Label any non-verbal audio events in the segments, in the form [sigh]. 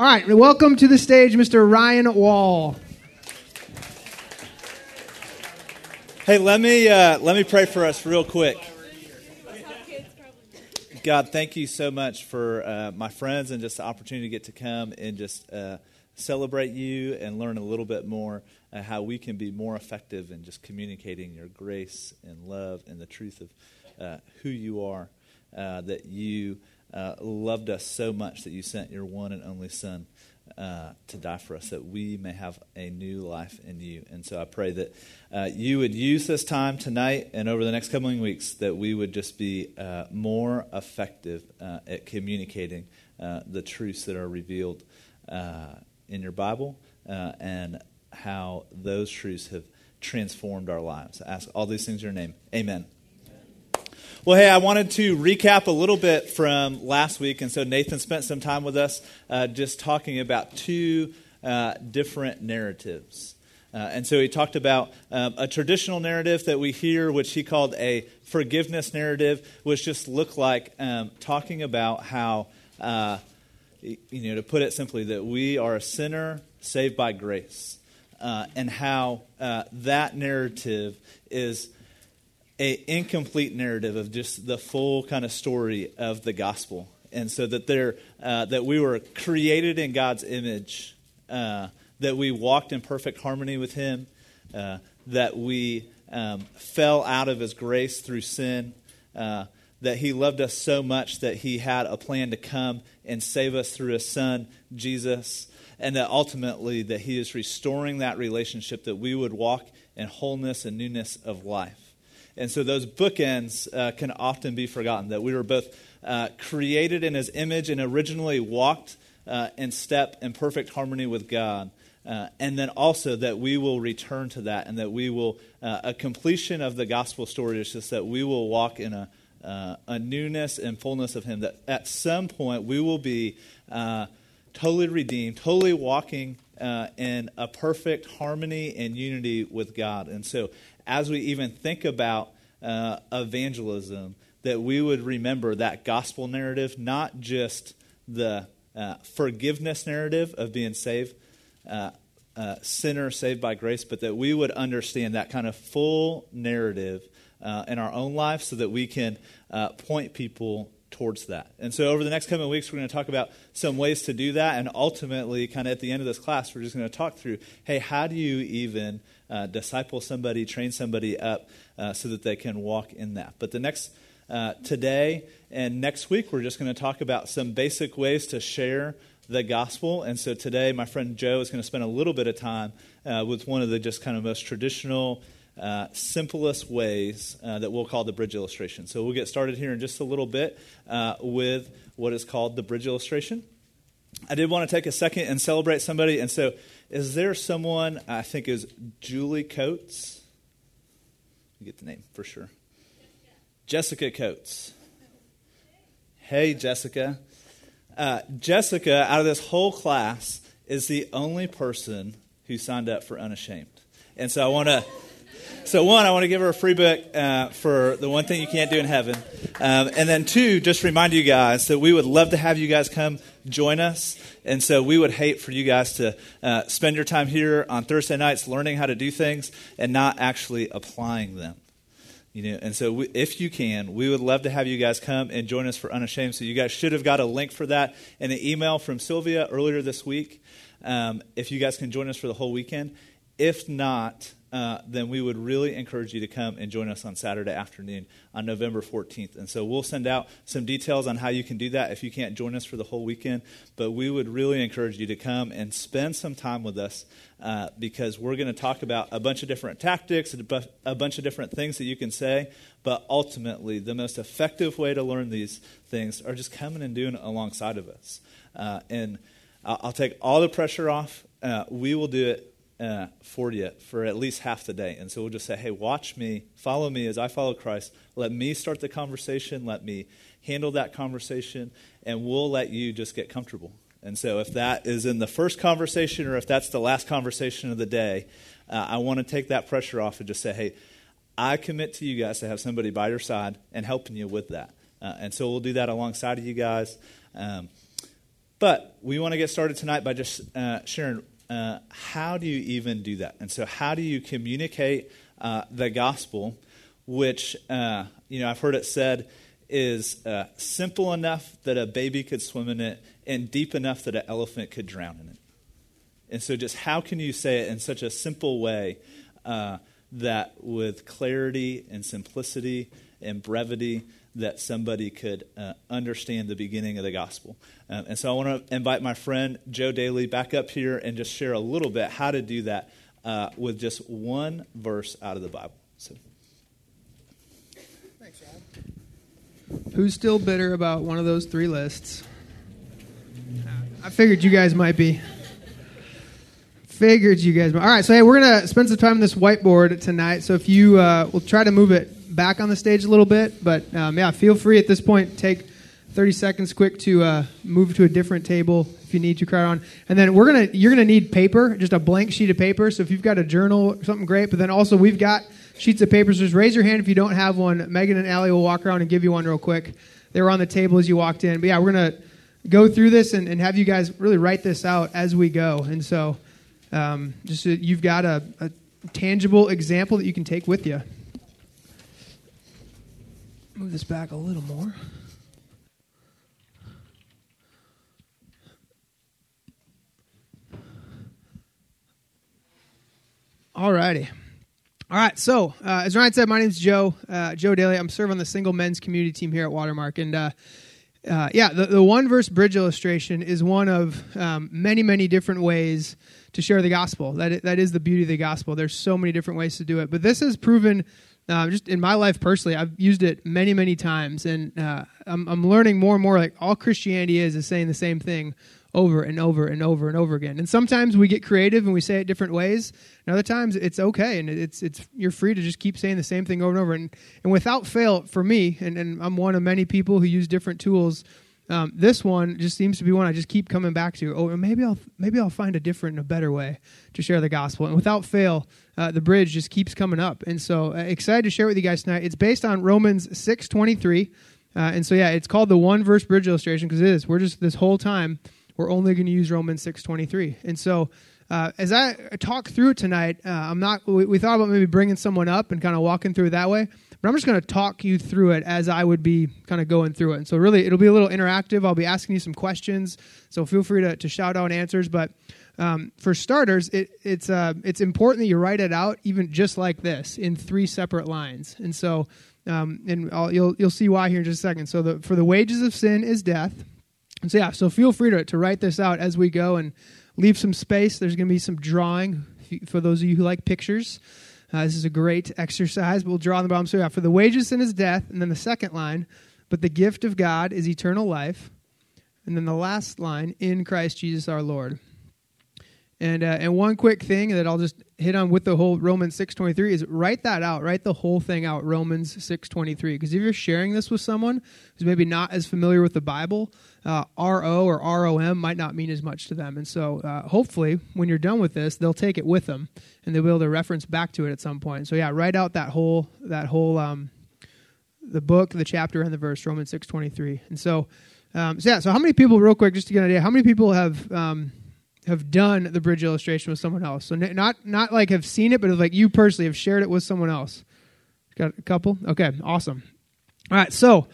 All right, welcome to the stage, Mr. Ryan Wall. Hey, let me uh, let me pray for us real quick. God, thank you so much for uh, my friends and just the opportunity to get to come and just uh, celebrate you and learn a little bit more uh, how we can be more effective in just communicating your grace and love and the truth of uh, who you are. Uh, that you uh, loved us so much that you sent your one and only Son uh, to die for us, that we may have a new life in you. And so I pray that uh, you would use this time tonight and over the next coming weeks, that we would just be uh, more effective uh, at communicating uh, the truths that are revealed in your Bible and how those truths have transformed our lives. I ask all these things in your name. Amen. Well, hey, I wanted to recap a little bit from last week. And so Nathan spent some time with us uh, just talking about two uh, different narratives. Uh, and so he talked about um, a traditional narrative that we hear, which he called a forgiveness narrative, which just looked like um, talking about how, uh, you know, to put it simply, that we are a sinner saved by grace. Uh, and how uh, that narrative is a incomplete narrative of just the full kind of story of the gospel. And so that there uh, that we were created in god's image uh, that we walked in perfect harmony with him uh, that we um, fell out of his grace through sin uh, that he loved us so much that he had a plan to come and save us through his son jesus and that ultimately that he is restoring that relationship that we would walk in wholeness and newness of life and so those bookends uh, can often be forgotten that we were both uh, created in his image and originally walked uh, in step in perfect harmony with God. Uh, and then also that we will return to that and that we will, uh, a completion of the gospel story is just that we will walk in a, uh, a newness and fullness of Him. That at some point we will be totally redeemed, totally walking uh, in a perfect harmony and unity with God. And so as we even think about uh, evangelism, that we would remember that gospel narrative, not just the uh, forgiveness narrative of being saved, uh, uh, sinner saved by grace, but that we would understand that kind of full narrative uh, in our own life so that we can uh, point people towards that. And so, over the next coming weeks, we're going to talk about some ways to do that. And ultimately, kind of at the end of this class, we're just going to talk through hey, how do you even uh, disciple somebody, train somebody up uh, so that they can walk in that? But the next, uh, today and next week, we're just going to talk about some basic ways to share the gospel. And so, today, my friend Joe is going to spend a little bit of time uh, with one of the just kind of most traditional uh, simplest ways uh, that we'll call the bridge illustration. So we'll get started here in just a little bit uh, with what is called the bridge illustration. I did want to take a second and celebrate somebody. And so, is there someone, I think is Julie Coates? You get the name for sure. Jessica Coates. Hey, Jessica. Uh, Jessica, out of this whole class, is the only person who signed up for Unashamed. And so I want to so, one, I want to give her a free book uh, for the one thing you can't do in heaven. Um, and then, two, just remind you guys that we would love to have you guys come join us. And so, we would hate for you guys to uh, spend your time here on Thursday nights learning how to do things and not actually applying them. You know, and so we, if you can, we would love to have you guys come and join us for Unashamed. So you guys should have got a link for that in an email from Sylvia earlier this week. Um, if you guys can join us for the whole weekend. If not, uh, then we would really encourage you to come and join us on Saturday afternoon on November 14th. And so we'll send out some details on how you can do that if you can't join us for the whole weekend. But we would really encourage you to come and spend some time with us uh, because we're going to talk about a bunch of different tactics, a bunch of different things that you can say. But ultimately, the most effective way to learn these things are just coming and doing it alongside of us. Uh, and I'll take all the pressure off. Uh, we will do it uh, for you for at least half the day. And so we'll just say, hey, watch me, follow me as I follow Christ. Let me start the conversation. Let me handle that conversation, and we'll let you just get comfortable. And so if that is in the first conversation or if that's the last conversation of the day, uh, I want to take that pressure off and just say, hey, I commit to you guys to have somebody by your side and helping you with that. Uh, and so we'll do that alongside of you guys. Um, But we want to get started tonight by just uh, sharing uh, how do you even do that? And so, how do you communicate uh, the gospel, which, uh, you know, I've heard it said is uh, simple enough that a baby could swim in it and deep enough that an elephant could drown in it. And so, just how can you say it in such a simple way uh, that with clarity and simplicity and brevity, that somebody could uh, understand the beginning of the gospel. Um, and so I want to invite my friend Joe Daly back up here and just share a little bit how to do that uh, with just one verse out of the Bible. So. Thanks, Rob. Who's still bitter about one of those three lists? I figured you guys might be. Figured you guys. Might. All right, so hey, we're gonna spend some time on this whiteboard tonight. So if you, uh, we'll try to move it back on the stage a little bit. But um, yeah, feel free at this point. Take 30 seconds quick to uh, move to a different table if you need to crowd on. And then we're gonna you're gonna need paper just a blank sheet of paper. So if you've got a journal or something great but then also we've got sheets of paper. So just raise your hand if you don't have one. Megan and Allie will walk around and give you one real quick. They were on the table as you walked in. But yeah we're gonna go through this and, and have you guys really write this out as we go. And so um, just so you've got a, a tangible example that you can take with you move this back a little more. All righty. All right, so uh, as Ryan said, my name is Joe, uh, Joe Daly. I'm serving on the single men's community team here at Watermark. And uh, uh yeah, the, the one verse bridge illustration is one of um, many, many different ways to share the gospel. That, that is the beauty of the gospel. There's so many different ways to do it. But this has proven uh, just in my life personally, I've used it many, many times, and uh, I'm, I'm learning more and more. Like all Christianity is is saying the same thing over and over and over and over again. And sometimes we get creative and we say it different ways. And other times it's okay, and it's it's you're free to just keep saying the same thing over and over. And and without fail, for me, and, and I'm one of many people who use different tools. Um, this one just seems to be one I just keep coming back to. Oh, maybe I'll maybe I'll find a different and a better way to share the gospel. And without fail, uh, the bridge just keeps coming up. And so uh, excited to share with you guys tonight. It's based on Romans six twenty three, uh, and so yeah, it's called the one verse bridge illustration because it is. We're just this whole time we're only going to use Romans six twenty three, and so. Uh, as I talk through tonight, uh, I'm not. We, we, thought about maybe bringing someone up and kind of walking through that way. But I'm just going to talk you through it as I would be kind of going through it. And so, really, it'll be a little interactive. I'll be asking you some questions. So, feel free to, to shout out answers. But um, for starters, it, it's, uh, it's important that you write it out, even just like this, in three separate lines. And so, um, and I'll, you'll, you'll see why here in just a second. So, the, for the wages of sin is death. And so, yeah, so feel free to, to write this out as we go and leave some space. There's going to be some drawing for those of you who like pictures. Uh, this is a great exercise. We'll draw on the bottom. So, yeah, for the wages sin is death. And then the second line, but the gift of God is eternal life. And then the last line, in Christ Jesus our Lord. And uh, and one quick thing that I'll just hit on with the whole Romans six twenty three is write that out. Write the whole thing out. Romans six twenty three. Because if you're sharing this with someone who's maybe not as familiar with the Bible, uh, RO or ROM might not mean as much to them. And so uh, hopefully when you're done with this, they'll take it with them and they'll be able to reference back to it at some point. So yeah, write out that whole that whole um, the book, the chapter, and the verse. Romans six twenty three. And so. Um, so yeah, so how many people, real quick, just to get an idea, how many people have um, have done the bridge illustration with someone else. So not not like have seen it, but like you personally have shared it with someone else. Got a couple? Okay, awesome. All right, so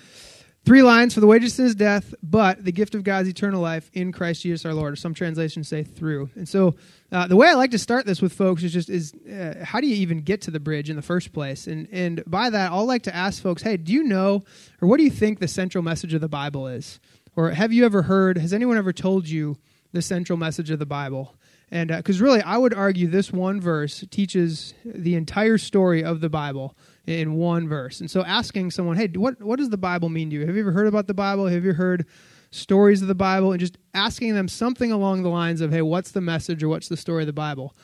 three lines for the wages of sin is death, but the gift of God's eternal life in Christ Jesus our Lord. Or some translations say through. And so uh, the way I like to start this with folks is just is uh, how do you even get to the bridge in the first place? And and by that, I'll like to ask folks, hey, do you know or what do you think the central message of the Bible is? Or have you ever heard? Has anyone ever told you? The central message of the Bible. And because uh, really, I would argue this one verse teaches the entire story of the Bible in one verse. And so, asking someone, hey, what, what does the Bible mean to you? Have you ever heard about the Bible? Have you heard stories of the Bible? And just asking them something along the lines of, hey, what's the message or what's the story of the Bible?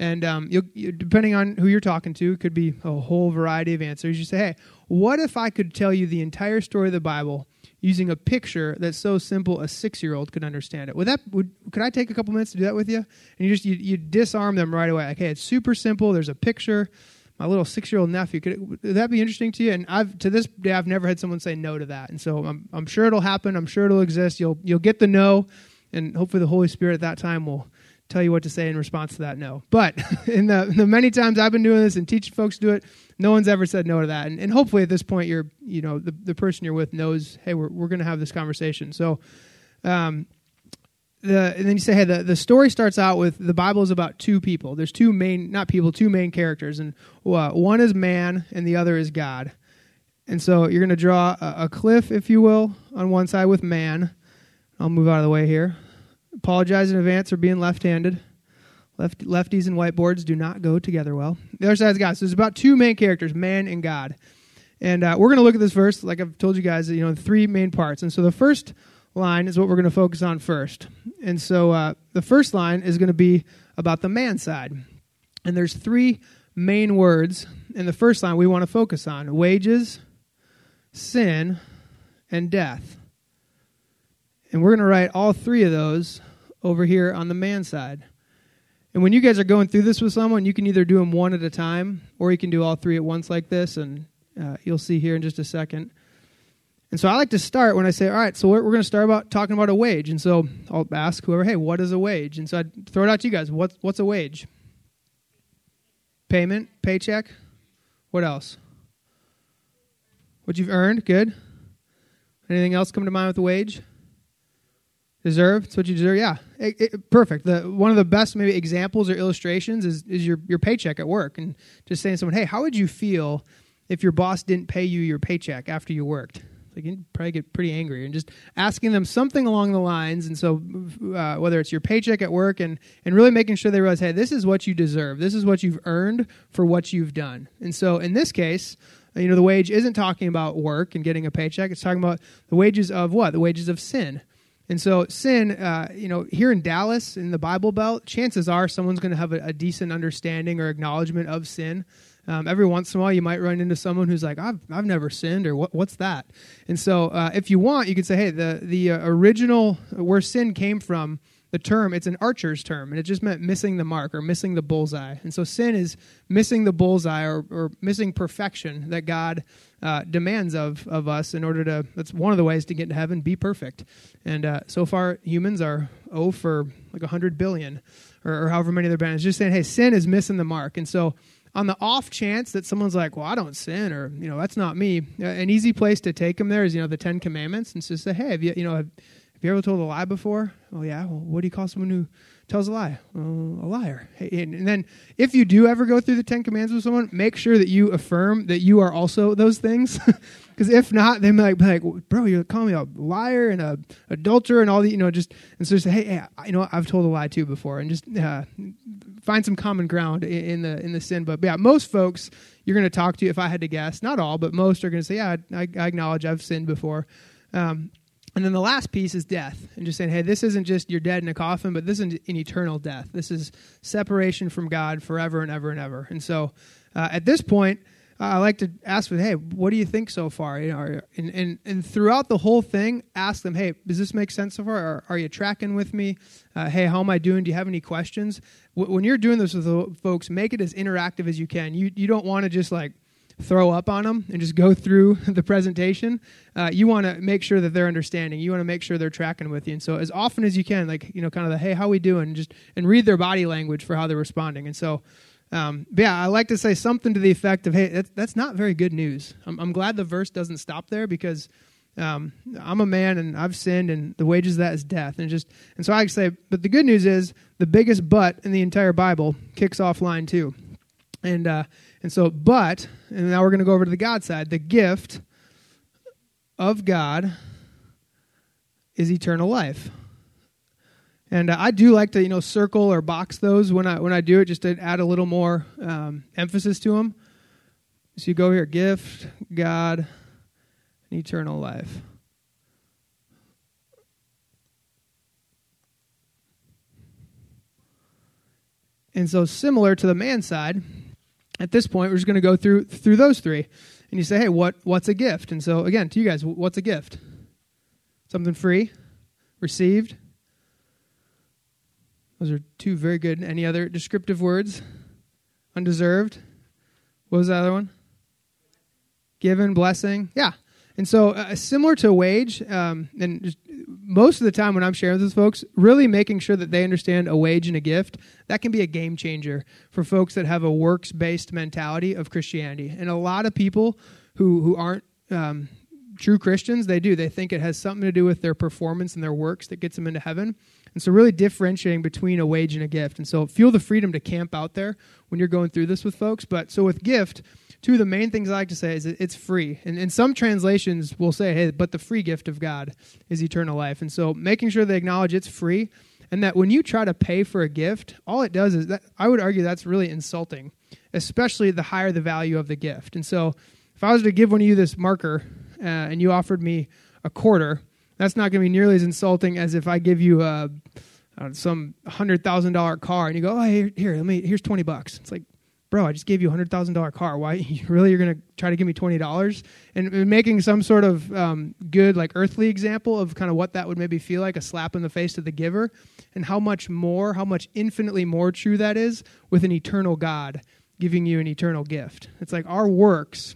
And um, you, depending on who you're talking to, it could be a whole variety of answers. You say, hey, what if I could tell you the entire story of the Bible using a picture that's so simple a six year old could understand it. Would that would could I take a couple minutes to do that with you? And you just you, you disarm them right away. Like, hey, it's super simple. There's a picture. My little six year old nephew could, would that be interesting to you? And I've to this day I've never had someone say no to that. And so I'm I'm sure it'll happen. I'm sure it'll exist. You'll you'll get the no. and hopefully the Holy Spirit at that time will tell you what to say in response to that no. But [laughs] in the, the many times I've been doing this and teaching folks to do it, no one's ever said no to that. And, and hopefully at this point, you're, you know, the, the person you're with knows, hey, we're, we're going to have this conversation. So, um, the, and then you say, hey, the, the story starts out with the Bible is about two people. There's two main, not people, two main characters. And uh, one is man and the other is God. And so you're going to draw a, a cliff, if you will, on one side with man. I'll move out of the way here. Apologize in advance for being left-handed. Left, lefties and whiteboards do not go together well. The other side is God. So there's about two main characters, man and God. And uh, we're going to look at this verse, like I've told you guys, you know, three main parts. And so the first line is what we're going to focus on first. And so uh, the first line is going to be about the man side. And there's three main words in the first line we want to focus on wages, sin, and death. And we're going to write all three of those over here on the man side. And when you guys are going through this with someone, you can either do them one at a time or you can do all three at once like this. And uh, you'll see here in just a second. And so I like to start when I say, all right, so we're, we're going to start about talking about a wage. And so I'll ask whoever, hey, what is a wage? And so I throw it out to you guys. What's, what's a wage? Payment, paycheck. What else? What you've earned. Good. Anything else come to mind with a wage? Deserve. It's what you deserve. Yeah, it, it, perfect. The one of the best maybe examples or illustrations is is your your paycheck at work, and just saying to someone, hey, how would you feel if your boss didn't pay you your paycheck after you worked? Like you'd probably get pretty angry, and just asking them something along the lines. And so, uh, whether it's your paycheck at work, and and really making sure they realize, hey, this is what you deserve. This is what you've earned for what you've done. And so, in this case, you know, the wage isn't talking about work and getting a paycheck. It's talking about the wages of what? The wages of sin. And so, sin, uh, you know, here in Dallas, in the Bible Belt, chances are someone's going to have a, a, decent understanding or acknowledgement of sin. Um, every once in a while, you might run into someone who's like, "I've I've never sinned," or "What what's that?" And so, uh, if you want, you could say, "Hey, the the uh, original where sin came from." The term, it's an archer's term, and it just meant missing the mark or missing the bullseye. And so sin is missing the bullseye or, or missing perfection that God uh, demands of, of us in order to, that's one of the ways to get to heaven, be perfect. And uh, so far, humans are oh for like 100 billion or, or however many they're been. It's just saying, hey, sin is missing the mark. And so on the off chance that someone's like, well, I don't sin, or, you know, that's not me, uh, an easy place to take them there is, you know, the Ten Commandments and just say, hey, have you, you know, have, have you ever told a lie before? Oh, yeah. Well, what do you call someone who tells a lie? Well, a liar. And then if you do ever go through the Ten Commands with someone, make sure that you affirm that you are also those things. [laughs] Because if not, they might be like, bro, you're calling me a liar and a adulterer and all the, you know, just, and so say, hey, hey you know, I've told a lie too before and just uh, find some common ground in, the in the sin. But yeah, most folks you're going to talk to, if I had to guess, not all, but most are going to say, yeah, I, I acknowledge I've sinned before. Um, and then the last piece is death, and just saying, hey, this isn't just you're dead in a coffin, but this is an eternal death. This is separation from God forever and ever and ever. And so uh, at this point, uh, I like to ask them, hey, what do you think so far? You know, are, and, and, and throughout the whole thing, ask them, hey, does this make sense so far? Are, are you tracking with me? Uh, hey, how am I doing? Do you have any questions? W- when you're doing this with folks, make it as interactive as you can. You, you don't want to just like, throw up on them and just go through [laughs] the presentation. Uh, you want to make sure that they're understanding. You want to make sure they're tracking with you. And so as often as you can, like, you know, kind of the, hey, how we doing? Just, and read their body language for how they're responding. And so, um, yeah, I like to say something to the effect of, hey, that's, that's not very good news. I'm, I'm glad the verse doesn't stop there because um, I'm a man and I've sinned, and the wages of that is death. And just and so I say, but the good news is the biggest but in the entire Bible kicks off line two, and uh, and so, but, and now we're going to go over to the God side. The gift of God is eternal life. And uh, I do like to, you know, circle or box those when I when I do it, just to add a little more um, emphasis to them. So you go here, gift, God, and eternal life. And so, similar to the man side, at this point, we're just going to go through through those three, and you say, "Hey, what what's a gift?" And so, again, to you guys, what's a gift? Something free, received. Those are two very good. Any other descriptive words? Undeserved. What was the other one? Given, blessing. Yeah. And so, uh, similar to wage, um, and just most of the time when I'm sharing with folks, really making sure that they understand a wage and a gift, that can be a game changer for folks that have a works based mentality of Christianity. And a lot of people who, who aren't um, true Christians, they do. They think it has something to do with their performance and their works that gets them into heaven. And so, really differentiating between a wage and a gift. And so, feel the freedom to camp out there when you're going through this with folks. But so, with gift, two of the main things I like to say is it's free. And, and some translations will say, hey, but the free gift of God is eternal life. And so, making sure they acknowledge it's free and that when you try to pay for a gift, all it does is that I would argue that's really insulting, especially the higher the value of the gift. And so, if I was to give one of you this marker uh, and you offered me a quarter, that's not going to be nearly as insulting as if I give you a uh, some hundred thousand dollar car and you go, oh here, here, let me here's twenty bucks. It's like, bro, I just gave you a hundred thousand dollar car. Why [laughs] you really you're to try to give me twenty dollars? And, making some sort of um, good like earthly example of kind of what that would maybe feel like a slap in the face to the giver, and how much more, how much infinitely more true that is with an eternal God giving you an eternal gift. It's like our works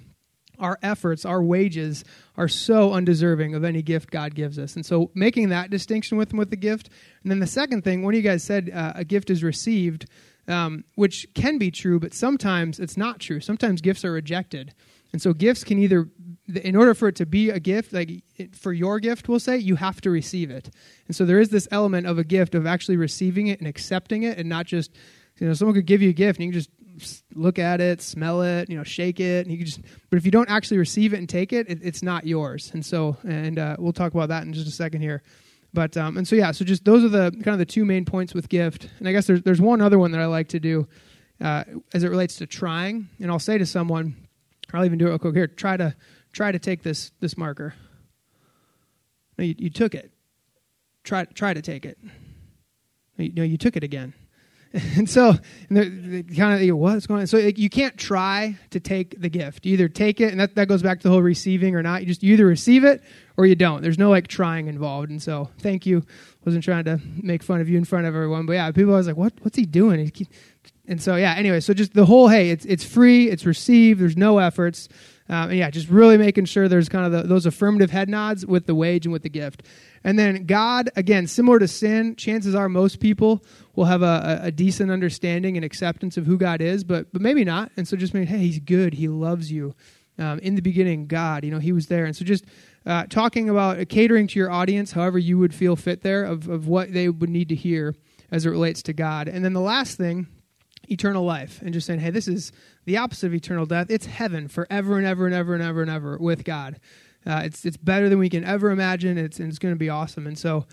our efforts, our wages are so undeserving of any gift God gives us. And so making that distinction with with the gift. And then the second thing, one of you guys said uh, a gift is received, um, which can be true, but sometimes it's not true. Sometimes gifts are rejected. And so gifts can either, in order for it to be a gift, like for your gift, we'll say, you have to receive it. And so there is this element of a gift of actually receiving it and accepting it and not just, you know, someone could give you a gift and you can just look at it, smell it, you know, shake it, and you just. But if you don't actually receive it and take it, it it's not yours. And so, and uh, we'll talk about that in just a second here. But um, and so yeah, so just those are the kind of the two main points with gift. And I guess there's there's one other one that I like to do uh, as it relates to trying. And I'll say to someone, I'll even do it real quick here. Try to try to take this this marker. No, you, you took it. Try try to take it. No, you, no, you took it again. [laughs] and so and kind of you what's going on? So like, you can't try to take the gift. You either take it and that, that goes back to the whole receiving or not. You just you either receive it or you don't. There's no like trying involved. And so thank you. Wasn't trying to make fun of you in front of everyone but yeah people always like what what's he doing? And so yeah anyway so just the whole hey it's it's free it's received there's no efforts. Um, and yeah just really making sure there's kind of the, those affirmative head nods with the wage and with the gift and then God, again, similar to sin, chances are most people will have a, a, decent understanding and acceptance of who God is, but but maybe not. And so just maybe, hey, He's good. He loves you. Um, in the beginning, God, you know, He was there. And so just uh, talking about uh, catering to your audience, however you would feel fit there, of, of what they would need to hear as it relates to God. And then the last thing, eternal life, and just saying, hey, this is the opposite of eternal death. It's heaven forever and ever and ever and ever and ever with God. Uh, it's it's better than we can ever imagine. It's and it's going to be awesome. And so,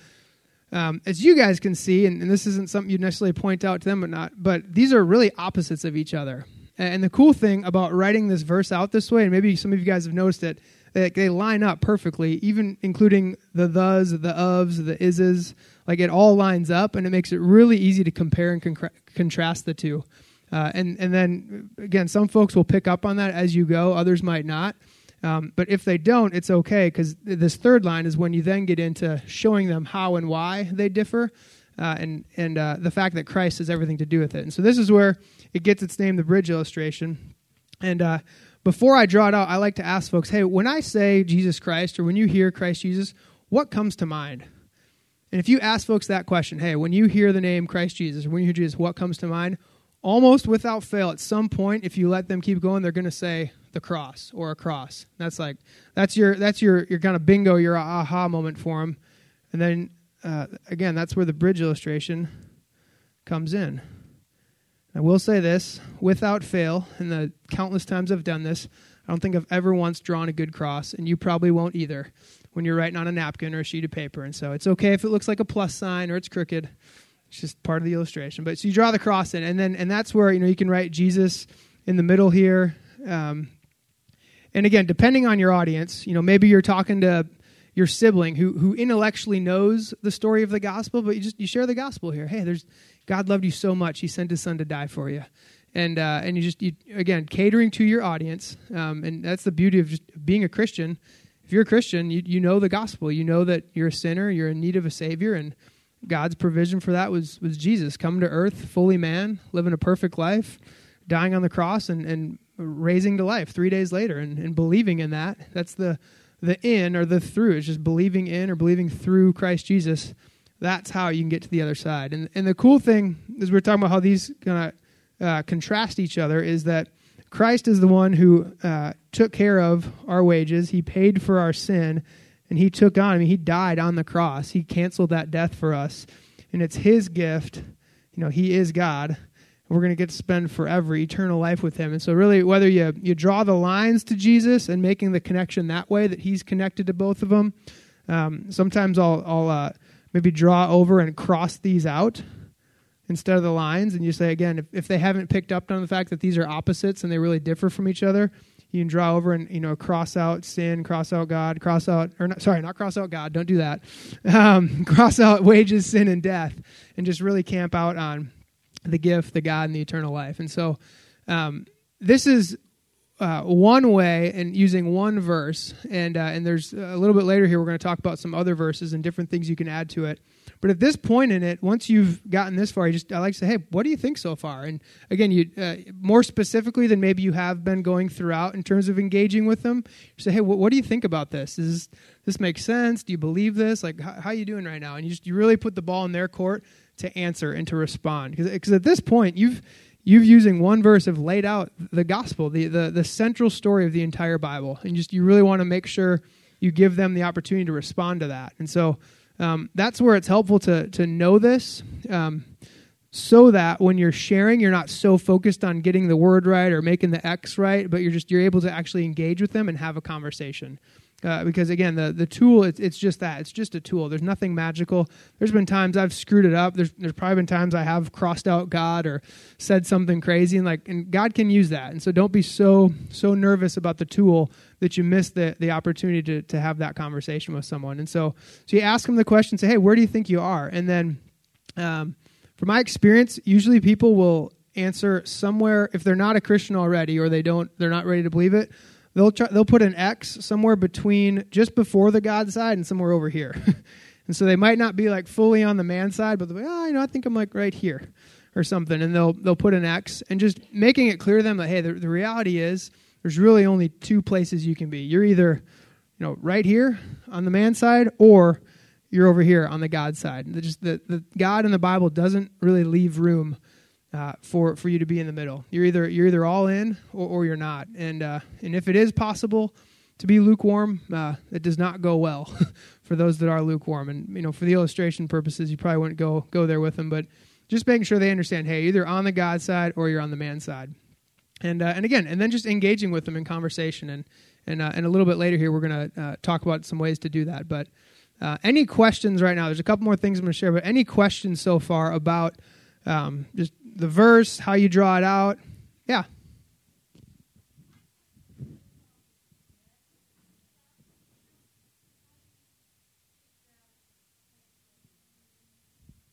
um, as you guys can see, and, and this isn't something you necessarily point out to them, but not, but these are really opposites of each other. And the cool thing about writing this verse out this way, and maybe some of you guys have noticed it, they, they line up perfectly, even including the thes, the ofs, the ises. Like it all lines up, and it makes it really easy to compare and con- contrast the two. Uh, and and then again, some folks will pick up on that as you go; others might not. Um, but if they don't, it's okay because this third line is when you then get into showing them how and why they differ, uh, and and uh, the fact that Christ has everything to do with it. And so this is where it gets its name, the bridge illustration. And uh, before I draw it out, I like to ask folks, hey, when I say Jesus Christ or when you hear Christ Jesus, what comes to mind? And if you ask folks that question, hey, when you hear the name Christ Jesus or when you hear Jesus, what comes to mind? Almost without fail, at some point, if you let them keep going, they're going to say the cross or a cross. That's like that's your that's your your kind of bingo, your aha moment for them. And then uh, again, that's where the bridge illustration comes in. I will say this without fail, in the countless times I've done this, I don't think I've ever once drawn a good cross, and you probably won't either when you're writing on a napkin or a sheet of paper. And so it's okay if it looks like a plus sign or it's crooked. It's just part of the illustration. But so you draw the cross in, and then and that's where you know you can write Jesus in the middle here. Um, and again, depending on your audience, you know, maybe you're talking to your sibling who who intellectually knows the story of the gospel, but you just you share the gospel here. Hey, there's God loved you so much, He sent His Son to die for you, and uh, and you just you, again catering to your audience, um, and that's the beauty of just being a Christian. If you're a Christian, you you know the gospel. You know that you're a sinner, you're in need of a savior, and God's provision for that was was Jesus coming to earth, fully man, living a perfect life, dying on the cross, and and raising to life three days later and, and believing in that. That's the the in or the through. It's just believing in or believing through Christ Jesus. That's how you can get to the other side. And and the cool thing is we're talking about how these kind of uh, contrast each other is that Christ is the one who uh, took care of our wages. He paid for our sin, and he took on. I mean, he died on the cross. He canceled that death for us, and it's his gift. You know, he is God. We're going to get to spend forever, eternal life with him. And so, really, whether you you draw the lines to Jesus and making the connection that way, that he's connected to both of them. Um, sometimes I'll I'll uh, maybe draw over and cross these out instead of the lines. And you say, again, if, if they haven't picked up on the fact that these are opposites and they really differ from each other, you can draw over and, you know, cross out sin, cross out God, cross out, or not, sorry, not cross out God, don't do that. [laughs] Um, cross out wages, sin, and death, and just really camp out on the gift, the God, and the eternal life. And so um, this is uh, one way and using one verse, and uh, and there's a little bit later here we're going to talk about some other verses and different things you can add to it. But at this point in it, once you've gotten this far, you just I like to say, hey, what do you think so far? And again, you uh, more specifically than maybe you have been going throughout in terms of engaging with them. You say, hey, what, what do you think about this? Does this make sense? Do you believe this? Like, how, how are you doing right now? And you just you really put the ball in their court to answer and to respond because at this point you've you've using one verse have laid out the gospel, the, the, the central story of the entire Bible. And just you really want to make sure you give them the opportunity to respond to that. And so um, that's where it's helpful to, to know this. Um, so that when you're sharing you're not so focused on getting the word right or making the x right but you're just you're able to actually engage with them and have a conversation. Uh, because again the, the tool it's, it's just that. It's just a tool. There's nothing magical. There's been times i've screwed it up. There's, there's probably been times i have crossed out god or said something crazy and like and god can use that. And so don't be so so nervous about the tool that you miss the, the opportunity to, to have that conversation with someone and so so you ask them the question say hey where do you think you are and then um, from my experience usually people will answer somewhere if they're not a christian already or they don't they're not ready to believe it they'll try, they'll put an X somewhere between just before the God side and somewhere over here. [laughs] and so they might not be like fully on the man side, but they'll be, oh, you know, I think I'm like right here or something. And they'll they'll put an X and just making it clear to them that hey, the, the reality is there's really only two places you can be. You're either you know right here on the man side or you're over here on the God side. The, just the, the God in the Bible doesn't really leave room uh, for for you to be in the middle. You're either you're either all in or, or you're not. And uh, and if it is possible to be lukewarm, uh, it does not go well [laughs] for those that are lukewarm. And you know, for the illustration purposes, you probably wouldn't go go there with them, but just making sure they understand. Hey, either on the God side or you're on the man side. And uh, and again, and then just engaging with them in conversation. And and uh, and a little bit later here, we're going to uh, talk about some ways to do that. But any questions right now? There's a couple more things I'm going to share. But any questions so far about um, just the verse, how you draw it out. Yeah.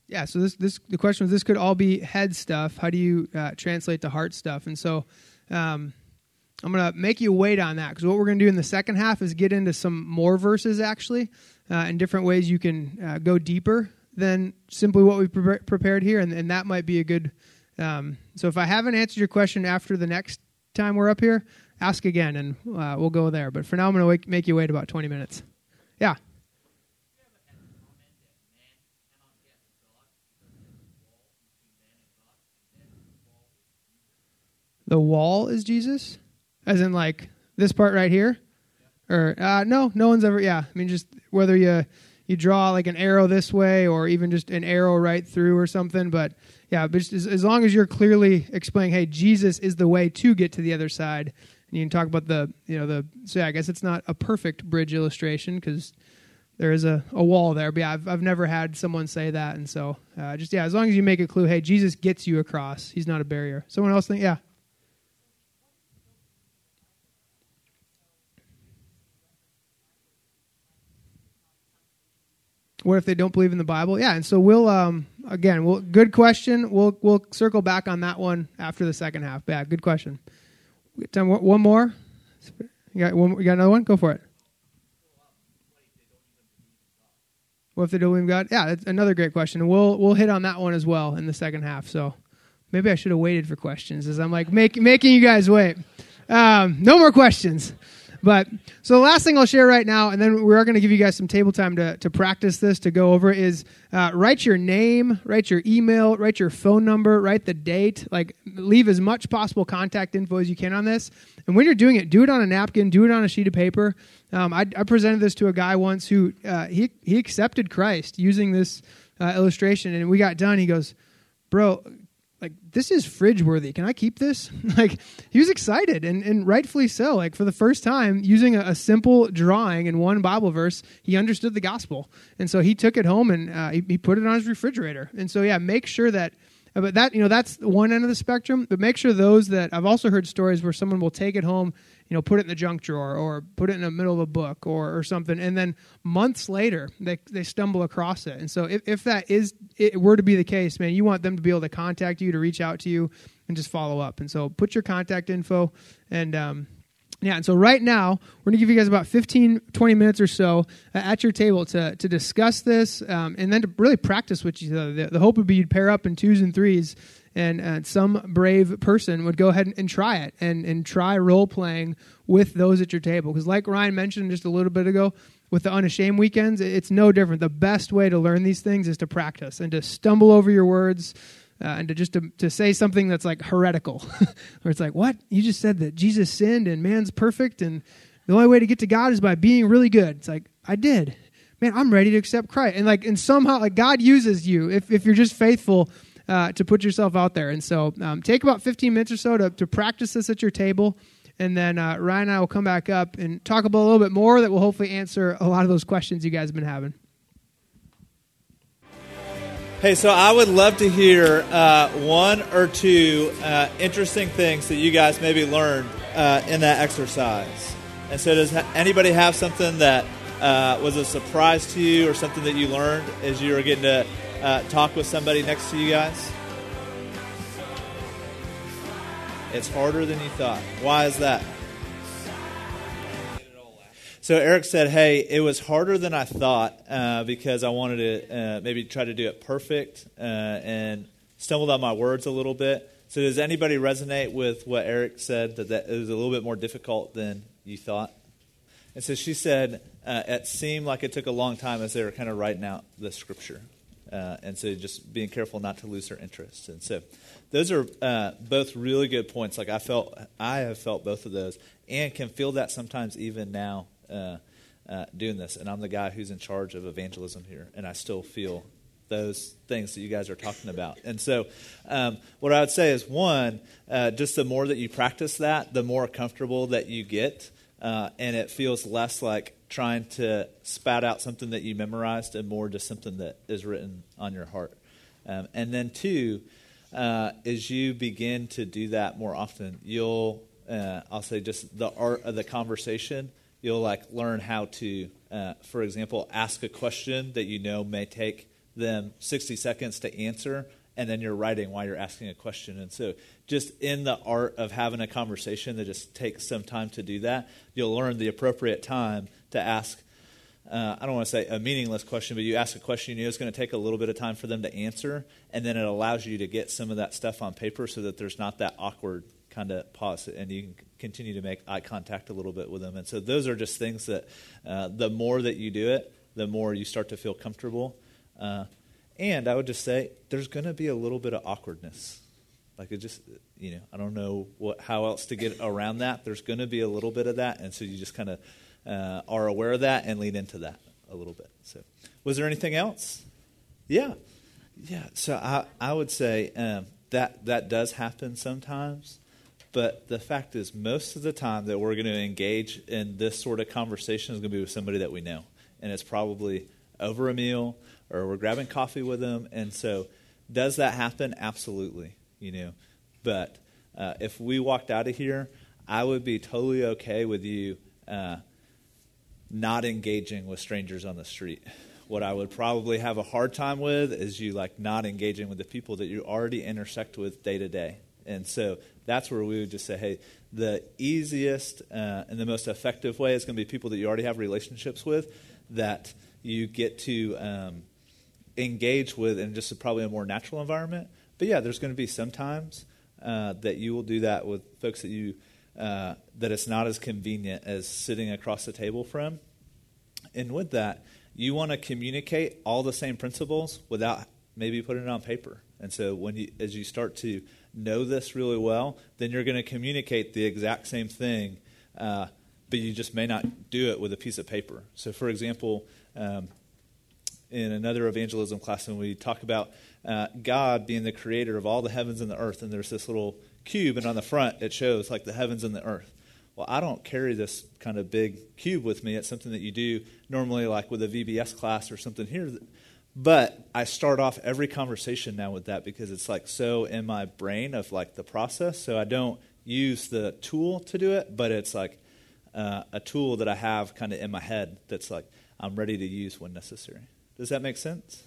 Yeah, so this this the question was this could all be head stuff. How do you uh, translate to heart stuff? And so um, I'm to make you wait on that because what we're to do in the second half is get into some more verses actually, uh, and different ways you can uh, go deeper than simply what we pre- prepared here, and, and that might be a good um, so if I haven't answered your question after the next time we're up here, ask again and uh, we'll go there. But for now, I'm going to make you wait about 20 minutes. Yeah. The wall is Jesus, as in like this part right here, or uh, no, no one's ever. Yeah, I mean just whether you you draw like an arrow this way or even just an arrow right through or something, but yeah, but as, as long as you're clearly explaining, hey, Jesus is the way to get to the other side, and you can talk about the, you know, the. So yeah, I guess it's not a perfect bridge illustration because there is a, a wall there. But yeah, I've I've never had someone say that, and so uh, just yeah, as long as you make a clue, hey, Jesus gets you across. He's not a barrier. Someone else think, yeah. What if they don't believe in the Bible? Yeah, and so we'll um, again, we'll, good question. We'll we'll circle back on that one after the second half. Yeah, good question. We Time one more. You got one. You got another one? Go for it. What if they don't believe in God? Yeah, that's another great question. We'll we'll hit on that one as well in the second half. So maybe I should have waited for questions, as I'm like make, making you guys wait. Um, no more questions. But so the last thing I'll share right now, and then we are going to give you guys some table time to, to practice this, to go over, is uh, write your name, write your email, write your phone number, write the date. Like leave as much possible contact info as you can on this. And when you're doing it, do it on a napkin, do it on a sheet of paper. Um, I, I, presented this to a guy once who uh, he he accepted Christ using this uh, illustration, and we got done. He goes, "Bro, like this is fridge worthy. Can I keep this? [laughs] like he was excited and, and rightfully so. Like for the first time, using a, a, simple drawing in one Bible verse, he understood the gospel, and so he took it home and uh, he, he put it on his refrigerator. And so yeah, make sure that. Uh, but that you know that's one end of the spectrum. But make sure those that I've also heard stories where someone will take it home you know, put it in the junk drawer or put it in the middle of a book or, or something. And then months later, they, they stumble across it. And so if, if that is, it were to be the case, man, you want them to be able to contact you, to reach out to you and just follow up. And so put your contact info and, um, yeah, and so right now, we're going to give you guys about 15, 20 minutes or so uh, at your table to, to discuss this um, and then to really practice with other. The, the hope would be you'd pair up in twos and threes and uh, some brave person would go ahead and, and, try it and, and try role playing with those at your table. Because, like Ryan mentioned just a little bit ago, with the unashamed weekends, it's no different. The best way to learn these things is to practice and to stumble over your words. Uh, and to just to, to say something that's like heretical, [laughs] where it's like, what you just said that Jesus sinned and man's perfect, and the only way to get to God is by being really good. It's like I did, man. I'm ready to accept Christ, and like and somehow like God uses you if if you're just faithful uh, to put yourself out there. And so um, take about 15 minutes or so to, to practice this at your table. And then uh, Ryan and I will come back up and talk about a little bit more that will hopefully answer a lot of those questions you guys have been having. Hey, so I would love to hear uh, one or two uh, interesting things that you guys maybe learned uh, in that exercise. And so, does anybody have something that uh, was a surprise to you or something that you learned as you were getting to uh, talk with somebody next to you guys? It's harder than you thought. Why is that? So Eric said, "Hey, it was harder than I thought uh, because I wanted to uh, maybe try to do it perfect uh, and stumbled on my words a little bit." So does anybody resonate with what Eric said that that it was a little bit more difficult than you thought? And so she said, uh, "It seemed like it took a long time as they were kind of writing out the scripture." Uh, and so just being careful not to lose her interest. And so those are uh, both really good points. Like I felt, I have felt both of those and can feel that sometimes even now uh, uh doing this. And I'm the guy who's in charge of evangelism here, and I still feel those things that you guys are talking about. And so, um, what I would say is one, uh, just the more that you practice that, the more comfortable that you get, uh, and it feels less like trying to spat out something that you memorized and more just something that is written on your heart. Um, and then, two, uh, as you begin to do that more often, you'll, uh, I'll say, just the art of the conversation, you'll like learn how to, uh, for example, ask a question that you know may take them 60 seconds to answer, and then you're writing while you're asking a question. And so, just in the art of having a conversation that just takes some time to do that, you'll learn the appropriate time to ask. Uh, I don't want to say a meaningless question, but you ask a question you know it's going to take a little bit of time for them to answer, and then it allows you to get some of that stuff on paper so that there's not that awkward kind of pause, and you can continue to make eye contact a little bit with them. And so those are just things that uh, the more that you do it, the more you start to feel comfortable. Uh, and I would just say there's going to be a little bit of awkwardness. Like it just, you know, I don't know what how else to get around that. There's going to be a little bit of that, and so you just kind of uh, are aware of that and lean into that a little bit. So, was there anything else? Yeah, yeah. So I I would say um, that that does happen sometimes, but the fact is, most of the time that we're going to engage in this sort of conversation is going to be with somebody that we know, and it's probably over a meal or we're grabbing coffee with them. And so, does that happen? Absolutely, you know. But uh, if we walked out of here, I would be totally okay with you uh, not engaging with strangers on the street. What I would probably have a hard time with is you like not engaging with the people that you already intersect with day to day. And so that's where we would just say, hey, the easiest uh, and the most effective way is going to be people that you already have relationships with that you get to um, engage with in just a, probably a more natural environment. But yeah, there's going to be some times uh, that you will do that with folks that you uh, that it's not as convenient as sitting across the table from. And with that, you want to communicate all the same principles without maybe putting it on paper. And so when you, as you start to know this really well, then you're going to communicate the exact same thing, uh, but you just may not do it with a piece of paper. So, for example, um, in another evangelism class, when we talk about uh, God being the creator of all the heavens and the earth, and there's this little cube, and on the front it shows like the heavens and the earth. Well, I don't carry this kind of big cube with me. It's something that you do normally, like with a VBS class or something here. But I start off every conversation now with that because it's like so in my brain of like the process. So I don't use the tool to do it, but it's like uh, a tool that I have kind of in my head that's like I'm ready to use when necessary. Does that make sense?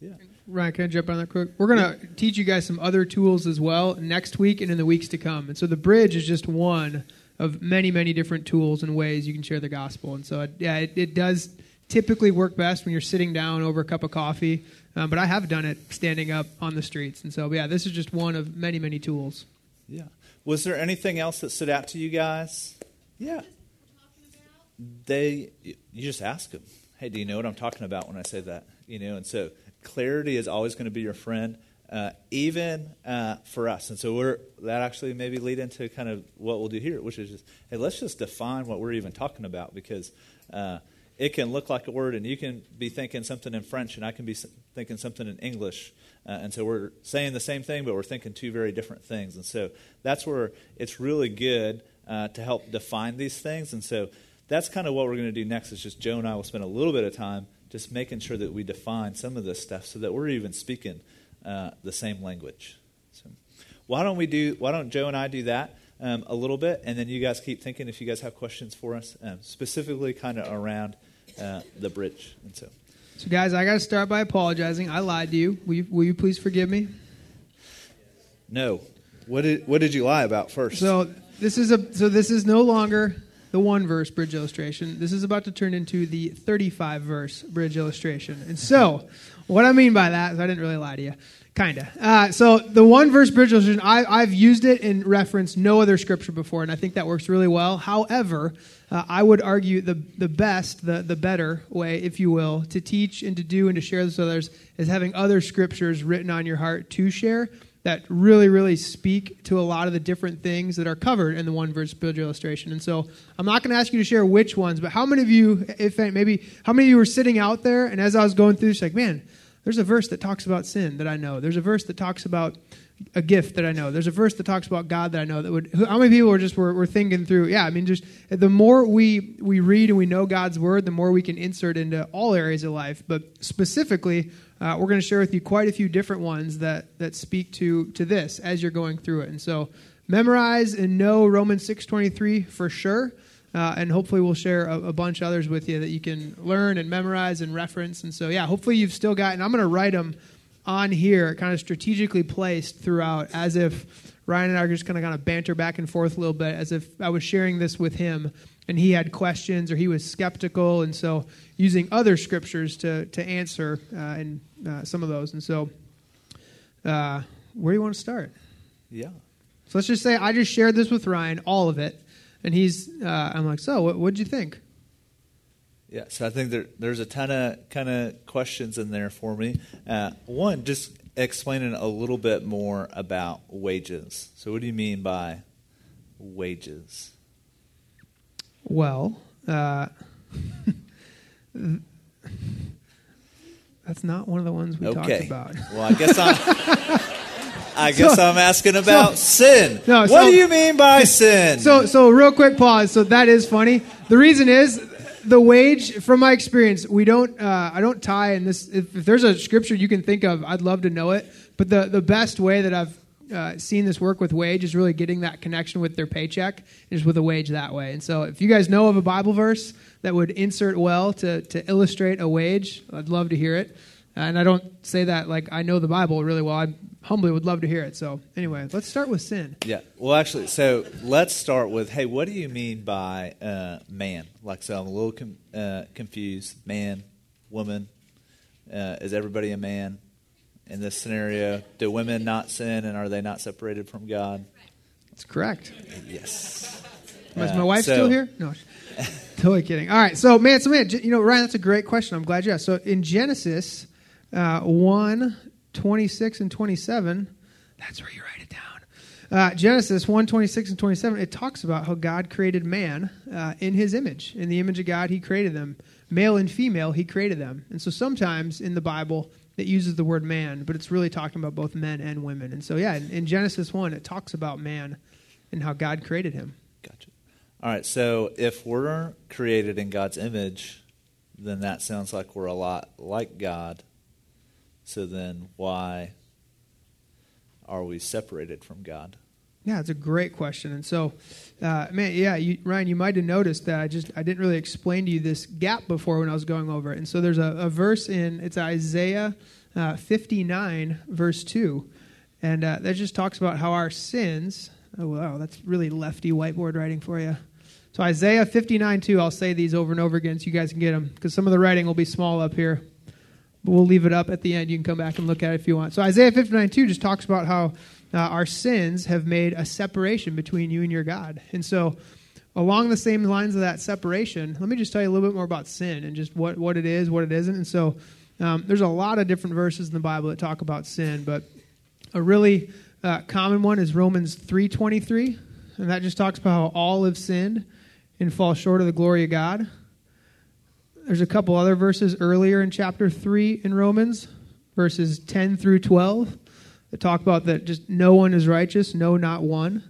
Yeah. Ryan, can I jump on that quick? We're going to yeah. teach you guys some other tools as well next week and in the weeks to come. And so the bridge is just one of many, many different tools and ways you can share the gospel. And so, it, yeah, it, it, does typically work best when you're sitting down over a cup of coffee. Um, but I have done it standing up on the streets. And so, yeah, this is just one of many, many tools. Yeah. Was there anything else that stood out to you guys? Yeah. They, you just ask them, hey, do you know what I'm talking about when I say that? You know, and so clarity is always going to be your friend, uh, even uh, for us. And so we're that actually maybe lead into kind of what we'll do here, which is just hey, let's just define what we're even talking about because uh, it can look like a word, and you can be thinking something in French, and I can be thinking something in English. Uh, and so we're saying the same thing, but we're thinking two very different things. And so that's where it's really good uh, to help define these things. And so that's kind of what we're going to do next. Is just Joe and I will spend a little bit of time just making sure that we define some of this stuff so that we're even speaking uh, the same language. So why don't we do? Why don't Joe and I do that um, a little bit, and then you guys keep thinking if you guys have questions for us, um, specifically kind of around uh, the bridge. And so, so guys, I got to start by apologizing. I lied to you. Will, you. will you please forgive me? No. What did What did you lie about first? So this is a so this is no longer the one verse bridge illustration. This is about to turn into the 35 verse bridge illustration. And so, what I mean by that is I didn't really lie to you. Kind of. Uh, so, the one verse bridge illustration, I, have used it in reference no other scripture before, and I think that works really well. However, uh, I would argue the, the best, the, the better way, if you will, to teach and to do and to share this with others is having other scriptures written on your heart to share that really, really speak to a lot of the different things that are covered in the one verse bridge illustration. And so I'm not going to ask you to share which ones, but how many of you, if maybe, how many of you were sitting out there and as I was going through, it's like, man, there's a verse that talks about sin that I know. There's a verse that talks about a gift that I know. There's a verse that talks about God that I know. That would. How many people were just were, were thinking through? Yeah, I mean, just the more we we read and we know God's word, the more we can insert into all areas of life. But specifically, uh, we're going to share with you quite a few different ones that that speak to to this as you're going through it. And so, memorize and know Romans six twenty three for sure. Uh, and hopefully we'll share a, a, bunch others with you that you can learn and memorize and reference. And so, yeah, hopefully you've still got. And I'm going to write them on here, kind of strategically placed throughout, as if Ryan and I are just going to kind of banter back and forth a little bit, as if I was sharing this with him and he had questions or he was skeptical, and so using other scriptures to to answer uh, and uh, some of those. And so, uh, where do you want to start? Yeah. So let's just say I just shared this with Ryan, all of it, and he's. Uh, I'm like, so what did you think? Yeah, so I think there, there's a ton of kind of questions in there for me. Uh, one, just explaining a little bit more about wages. So, what do you mean by wages? Well, uh, that's not one of the ones we okay. talked about. Well, I guess I'm. [laughs] I guess so, I'm asking about so, sin. No, what do you mean by [laughs] sin? So, so real quick pause. So that is funny. The reason is the wage, from my experience, we don't. Uh, I don't tie in this. If, if, there's a scripture you can think of, I'd love to know it. But the the best way that I've uh, seen this work with wage is really getting that connection with their paycheck is with a wage that way. And so, if you guys know of a Bible verse that would insert well to to illustrate a wage, I'd love to hear it. And I don't say that like I know the Bible really well. I humbly would love to hear it. So, anyway, let's start with sin. Yeah. Well, actually, so let's start with hey, what do you mean by uh, man? Like, so I'm a little com- uh, confused. Man, woman. Uh, is everybody a man in this scenario? Do women not sin and are they not separated from God? That's correct. Yes. Is Uh, my wife so- still here? No. [laughs] totally kidding. All right. So, man, so man, you know, Ryan, that's a great question. I'm glad you asked. So, in Genesis uh, 1, 26 and 27, that's where you write it down. Uh, Genesis 1, 26 and 27, it talks about how God created man uh, in his image. In the image of God, he created them. Male and female, he created them. And so sometimes in the Bible, it uses the word man, but it's really talking about both men and women. And so, yeah, in, in Genesis 1, it talks about man and how God created him. Gotcha. All right. So if we're created in God's image, then that sounds like we're a lot like God. So then why are we separated from God? Yeah, it's a great question. And so, uh, man, yeah, you, Ryan, you might have noticed that I just I didn't really explain to you this gap before when I was going over it. And so there's a, a verse in it's Isaiah uh, 59 verse two, and uh, that just talks about how our sins. Oh wow, that's really lefty whiteboard writing for you. So Isaiah 59 2, I'll say these over and over again so you guys can get them because some of the writing will be small up here. But we'll leave it up at the end. You can come back and look at it if you want. So Isaiah 59 2 just talks about how uh, our sins have made a separation between you and your God. And so, along the same lines of that separation, let me just tell you a little bit more about sin and just what, what it is, what it isn't. And so, um, there's a lot of different verses in the Bible that talk about sin, but a really uh, common one is Romans 3:23, and that just talks about how all have sinned and fall short of the glory of God. There's a couple other verses earlier in chapter 3 in Romans, verses 10 through 12, that talk about that just no one is righteous, no, not one.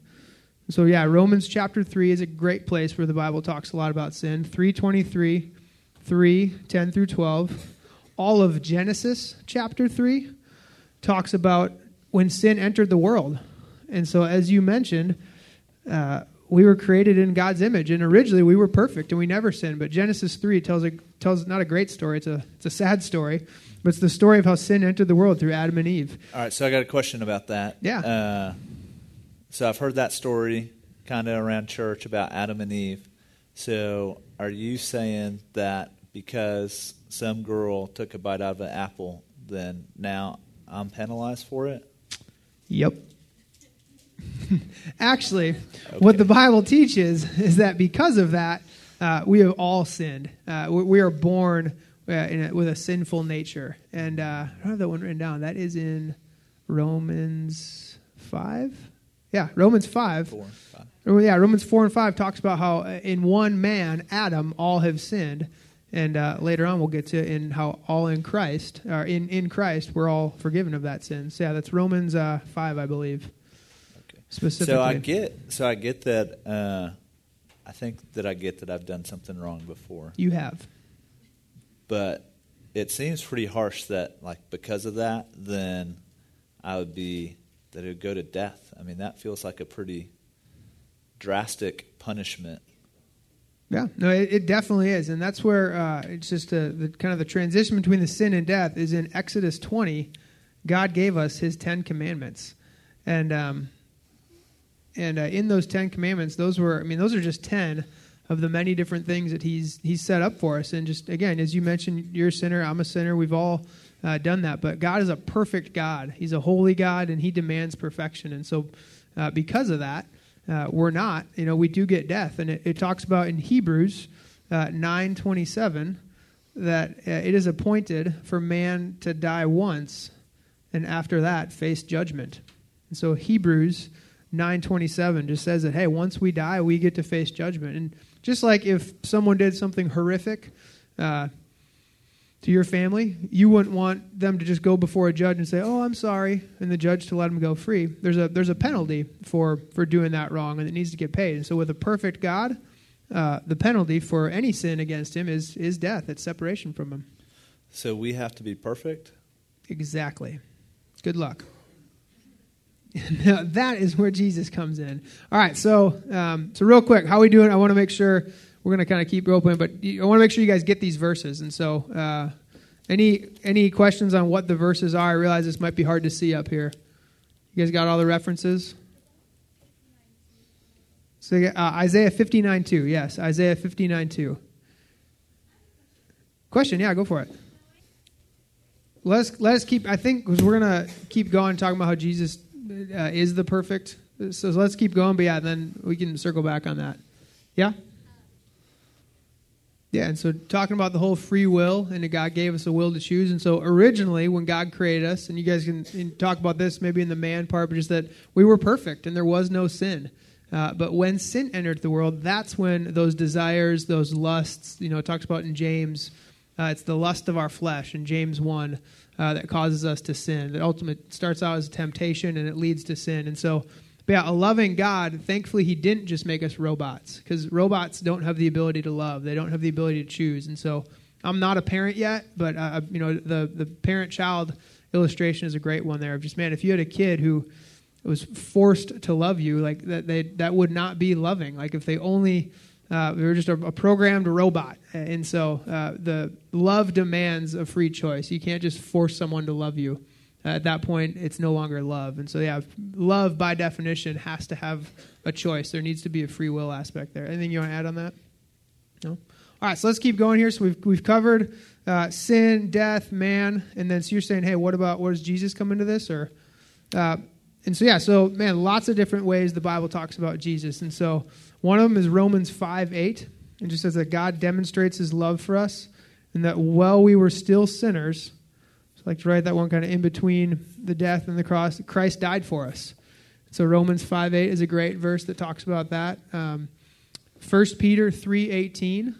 So yeah, Romans chapter 3 is a great place where the Bible talks a lot about sin. 323, 3, 10 through 12. All of Genesis chapter 3 talks about when sin entered the world. And so as you mentioned, uh, we were created in God's image, and originally we were perfect and we never sinned. But Genesis three tells a tells not a great story; it's a it's a sad story, but it's the story of how sin entered the world through Adam and Eve. All right. So I got a question about that. Yeah. Uh, so I've heard that story kind of around church about Adam and Eve. So are you saying that because some girl took a bite out of an apple, then now I'm penalized for it? Yep. [laughs] Actually, what the Bible teaches is that because of that, uh, we have all sinned. Uh, we, we are born uh, in a, with a sinful nature, and uh, I don't have that one written down. That is in Romans five. Yeah, Romans five. Four, five. Oh, yeah, Romans 4 and 5 talks about how uh, in one man, Adam, all have sinned. And uh, later on, we'll get to in how all in Christ, or in, in Christ, we're all forgiven of that sin. So, yeah, that's Romans uh, 5, I believe, Okay. Specifically. So I get. So I get that. Uh, I think that I get that I've done something wrong before, You have. but it seems pretty harsh that, like, because of that, then I would be that it would go to death. I mean, that feels like a pretty drastic punishment. Yeah, no, it, it definitely is, and that's where uh, it's just a, the kind of the transition between the sin and death is in Exodus twenty. God gave us His Ten Commandments, and um, and uh, in those Ten Commandments, those were I mean those are just ten of the many different things that He's He's set up for us. And just again, as you mentioned, you're a sinner, I'm a sinner. We've all uh, done that, but God is a perfect God. He's a holy God, and He demands perfection. And so, uh, because of that, uh, we're not. You know, we do get death, and it, it talks about in Hebrews uh, nine twenty seven that uh, it is appointed for man to die once, and after that face judgment. And so Hebrews nine twenty seven just says that hey, once we die, we get to face judgment. And just like if someone did something horrific. Uh, to your family, you wouldn't want them to just go before a judge and say, "Oh, I'm sorry," and the judge to let them go free. There's a there's a penalty for for doing that wrong, and it needs to get paid. And so, with a perfect God, uh, the penalty for any sin against Him is is death. It's separation from Him. So we have to be perfect. Exactly. Good luck. [laughs] Now, that is where Jesus comes in. All right, so um, so real quick, how are we doing? I want to make sure we're going to kind of keep open, but I want to make sure you guys get these verses. And so, uh, any any questions on what the verses are? I realize this might be hard to see up here. You guys got all the references? So uh, Isaiah fifty nine two. Yes, Isaiah fifty nine two. Question? Yeah, go for it. Let us let us keep. I think because we're gonna keep going talking about how Jesus uh, is the perfect So let's keep going, but yeah, then we can circle back on that. Yeah? Yeah, and so talking about the whole free will, and God gave us a will to choose. And so originally, when God created us, and you guys can, talk about this maybe in the man part, but just that we were perfect and there was no sin. Uh, but when sin entered the world, that's when those desires, those lusts, you know, it talks about in James, uh, it's the lust of our flesh in James 1 uh, that causes us to sin. That ultimately starts out as temptation and it leads to sin. And so, yeah, a loving God, thankfully, He didn't just make us robots because robots don't have the ability to love. They don't have the ability to choose. And so, I'm not a parent yet, but uh, you know, the the parent-child illustration is a great one there. Of just man, if you had a kid who was forced to love you, like that, they that would not be loving. Like if they only uh, they were just a, a, programmed robot, and so uh, the love demands a free choice. You can't just force someone to love you. Uh, at that point, it's no longer love, and so yeah, love by definition has to have a choice. There needs to be a free will aspect there. Anything you want to add on that? No. All right, so let's keep going here. So we've we've covered uh, sin, death, man, and then so you're saying, hey, what about what does Jesus come into this or? Uh, and so yeah, so man, lots of different ways the Bible talks about Jesus, and so one of them is Romans 5 8. It just says that God demonstrates his love for us and that while we were still sinners, so I like to write that one kind of in between the death and the cross, Christ died for us. So Romans 5 8 is a great verse that talks about that. Um, 1 Peter 3 18.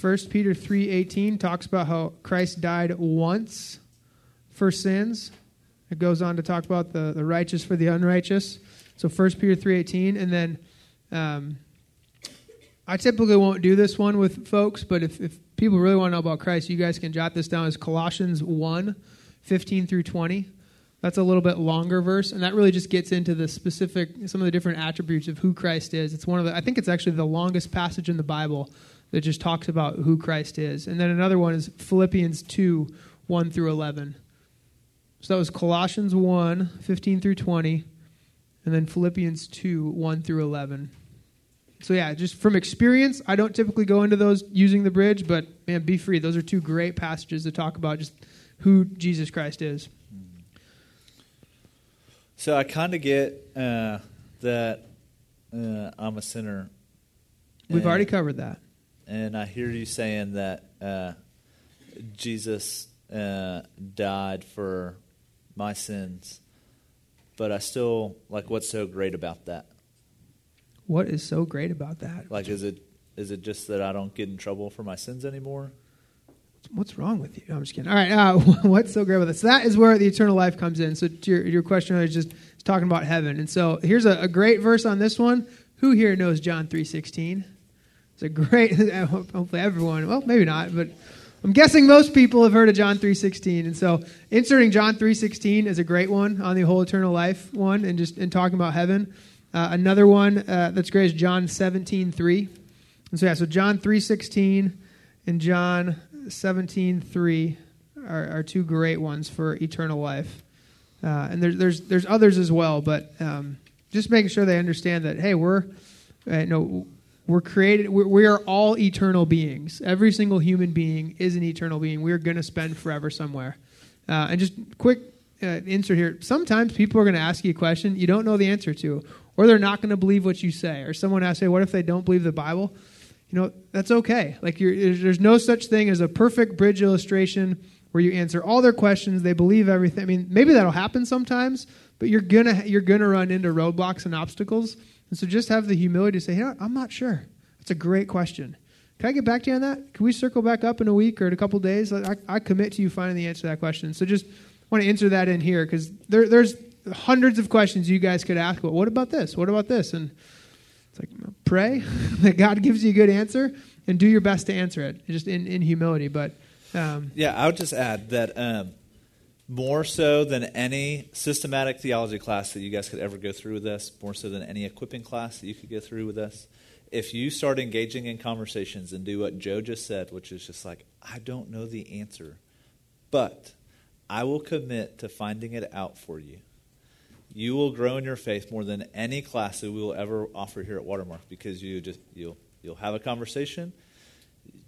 1 Peter 3:18 talks about how Christ died once for sins. It goes on to talk about the, the righteous for the unrighteous. So 1 Peter 3:18 and then um, I typically won't do this one with folks, but if, if people really want to know about Christ, you guys can jot this down as Colossians 1 15 through 20. That's a little bit longer verse, and that really just gets into the specific, some of the different attributes of who Christ is. It's one of the, I think it's actually the longest passage in the Bible that just talks about who Christ is. And then another one is Philippians 2 1 through 11. So that was Colossians 1 15 through 20, and then Philippians 2 1 through 11 so yeah, just from experience, I don't typically go into those using the bridge, but man, be free. Those are two great passages to talk about just who Jesus Christ is. So I kind of get uh, that uh, I'm a sinner. We've and, already covered that. And I hear you saying that uh, Jesus uh, died for my sins, but I still like. What's so great about that? What is so great about that? Like, is it is it just that I don't get in trouble for my sins anymore? What's wrong with you? No, I'm just kidding. All right, uh, [laughs] what's so great about this? So that is where the eternal life comes in. So your your question is just talking about heaven, and so here's a, a great verse on this one. Who here knows John three sixteen? It's a great. [laughs] Hopefully everyone. Well, maybe not, but I'm guessing most people have heard of John 3:16, and so inserting John 3:16 is a great one on the whole eternal life one, and just in talking about heaven. Uh, another one uh, that's great is John 17:3, And so, yeah, so John 3:16 and John 17:3 are, are two great ones for eternal life. Uh, and there's, there's, there's others as well, but um, just making sure they understand that, hey, we're, uh, no, we're created, we're, we are all eternal beings. Every single human being is an eternal being. We're going to spend forever somewhere. Uh, and just quick uh, insert here. Sometimes people are going to ask you a question you don't know the answer to, or they're not going to believe what you say. Or someone asks, "Hey, what if they don't believe the Bible?" You know, that's okay. Like, there's no such thing as a perfect bridge illustration where you answer all their questions. They believe everything. I mean, maybe that'll happen sometimes, but you're gonna you're gonna run into roadblocks and obstacles. And so, just have the humility to say, "Hey, I'm not sure." That's a great question. Can I get back to you on that? Can we circle back up in a week or in a couple days? I, I commit to you finding the answer to that question. So just want to answer that in here because there, there's hundreds of questions you guys could ask. Well, what about this? What about this? And it's like pray [laughs] that God gives you a good answer and do your best to answer it, just in, in humility. But um, yeah, I would just add that um, more so than any systematic theology class that you guys could ever go through with us, more so than any equipping class that you could go through with us. If you start engaging in conversations and do what Joe just said, which is just like, I don't know the answer, but I will commit to finding it out for you. You will grow in your faith more than any class that we will ever offer here at Watermark because you just you'll you'll have a conversation.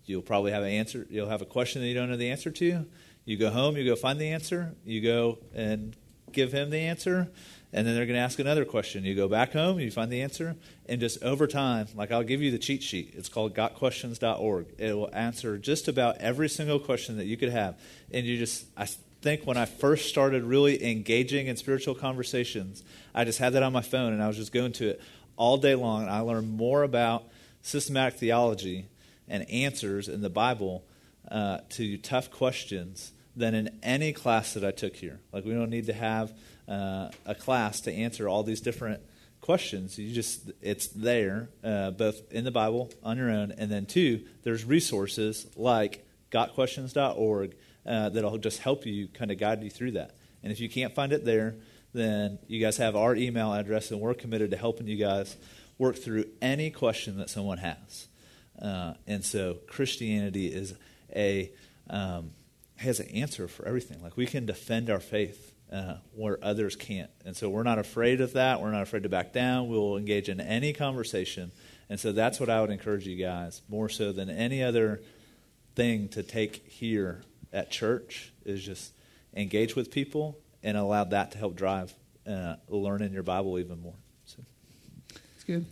You'll probably have an answer. You'll have a question that you don't know the answer to. You go home. You go find the answer. You go and give him the answer, and then they're going to ask another question. You go back home, you find the answer, and just over time, like I'll give you the cheat sheet. It's called gotquestions.org. It will answer just about every single question that you could have. And you just, I think when I first started really engaging in spiritual conversations, I just had that on my phone and I was just going to it all day long. And I learned more about systematic theology and answers in the Bible uh, to tough questions than in any class that I took here. Like, we don't need to have uh, a class to answer all these different questions. You just, it's there, uh, both in the Bible on your own, and then two, there's resources like gotquestions.org uh, that'll just help you kind of guide you through that. And if you can't find it there, then you guys have our email address, and we're committed to helping you guys work through any question that someone has. Uh, and so Christianity is a um, has an answer for everything. Like we can defend our faith uh, where others can't, and so we're not afraid of that. We're not afraid to back down. We will engage in any conversation, and so that's what I would encourage you guys more so than any other thing to take here at church is just engage with people and allow that to help drive uh, learning your Bible even more. So. That's good.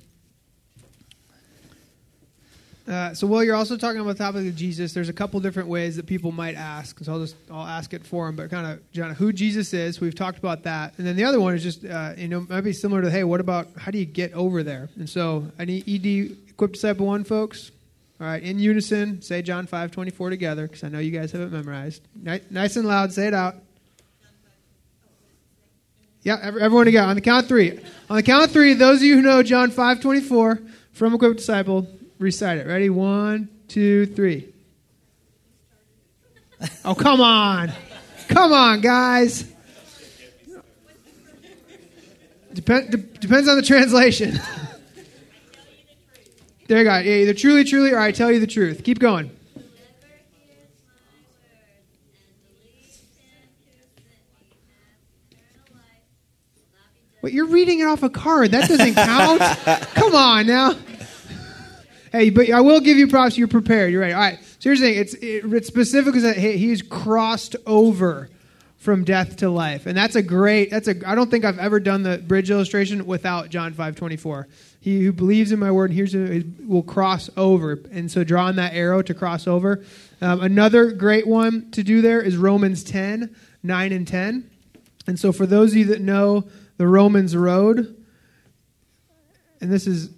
Uh, so while you're also talking about the topic of Jesus, there's a couple different ways that people might ask. So I'll just I'll ask it for them, but kind of John, who Jesus is. We've talked about that, and then the other one is just uh, you know might be similar to hey, what about how do you get over there? And so I need ED equipped disciple one folks. All right, in unison, say John five twenty four together because I know you guys have it memorized. Nice and loud, say it out. Yeah, everyone together on the count of three. On the count of three, those of you who know John five twenty four from equipped disciple recite it. Ready? One, two, three. Oh, come on. Come on, guys. Dep- de- depends on the translation. [laughs] there you go. Yeah, either truly, truly, or I tell you the truth. Keep going. Wait, you're reading it off a card. That doesn't count. [laughs] Come on now. Hey, but I will give you props. You're prepared. You're right. All right. So here's the thing. It's it, it's specific that he's crossed over from death to life, and that's a great. That's a. I don't think I've ever done the bridge illustration without John five twenty four. He who believes in my word hears it will cross over, and so drawing that arrow to cross over. Um, another great one to do there is Romans 10, 9 and ten. And so for those of you that know the Romans road, and this is.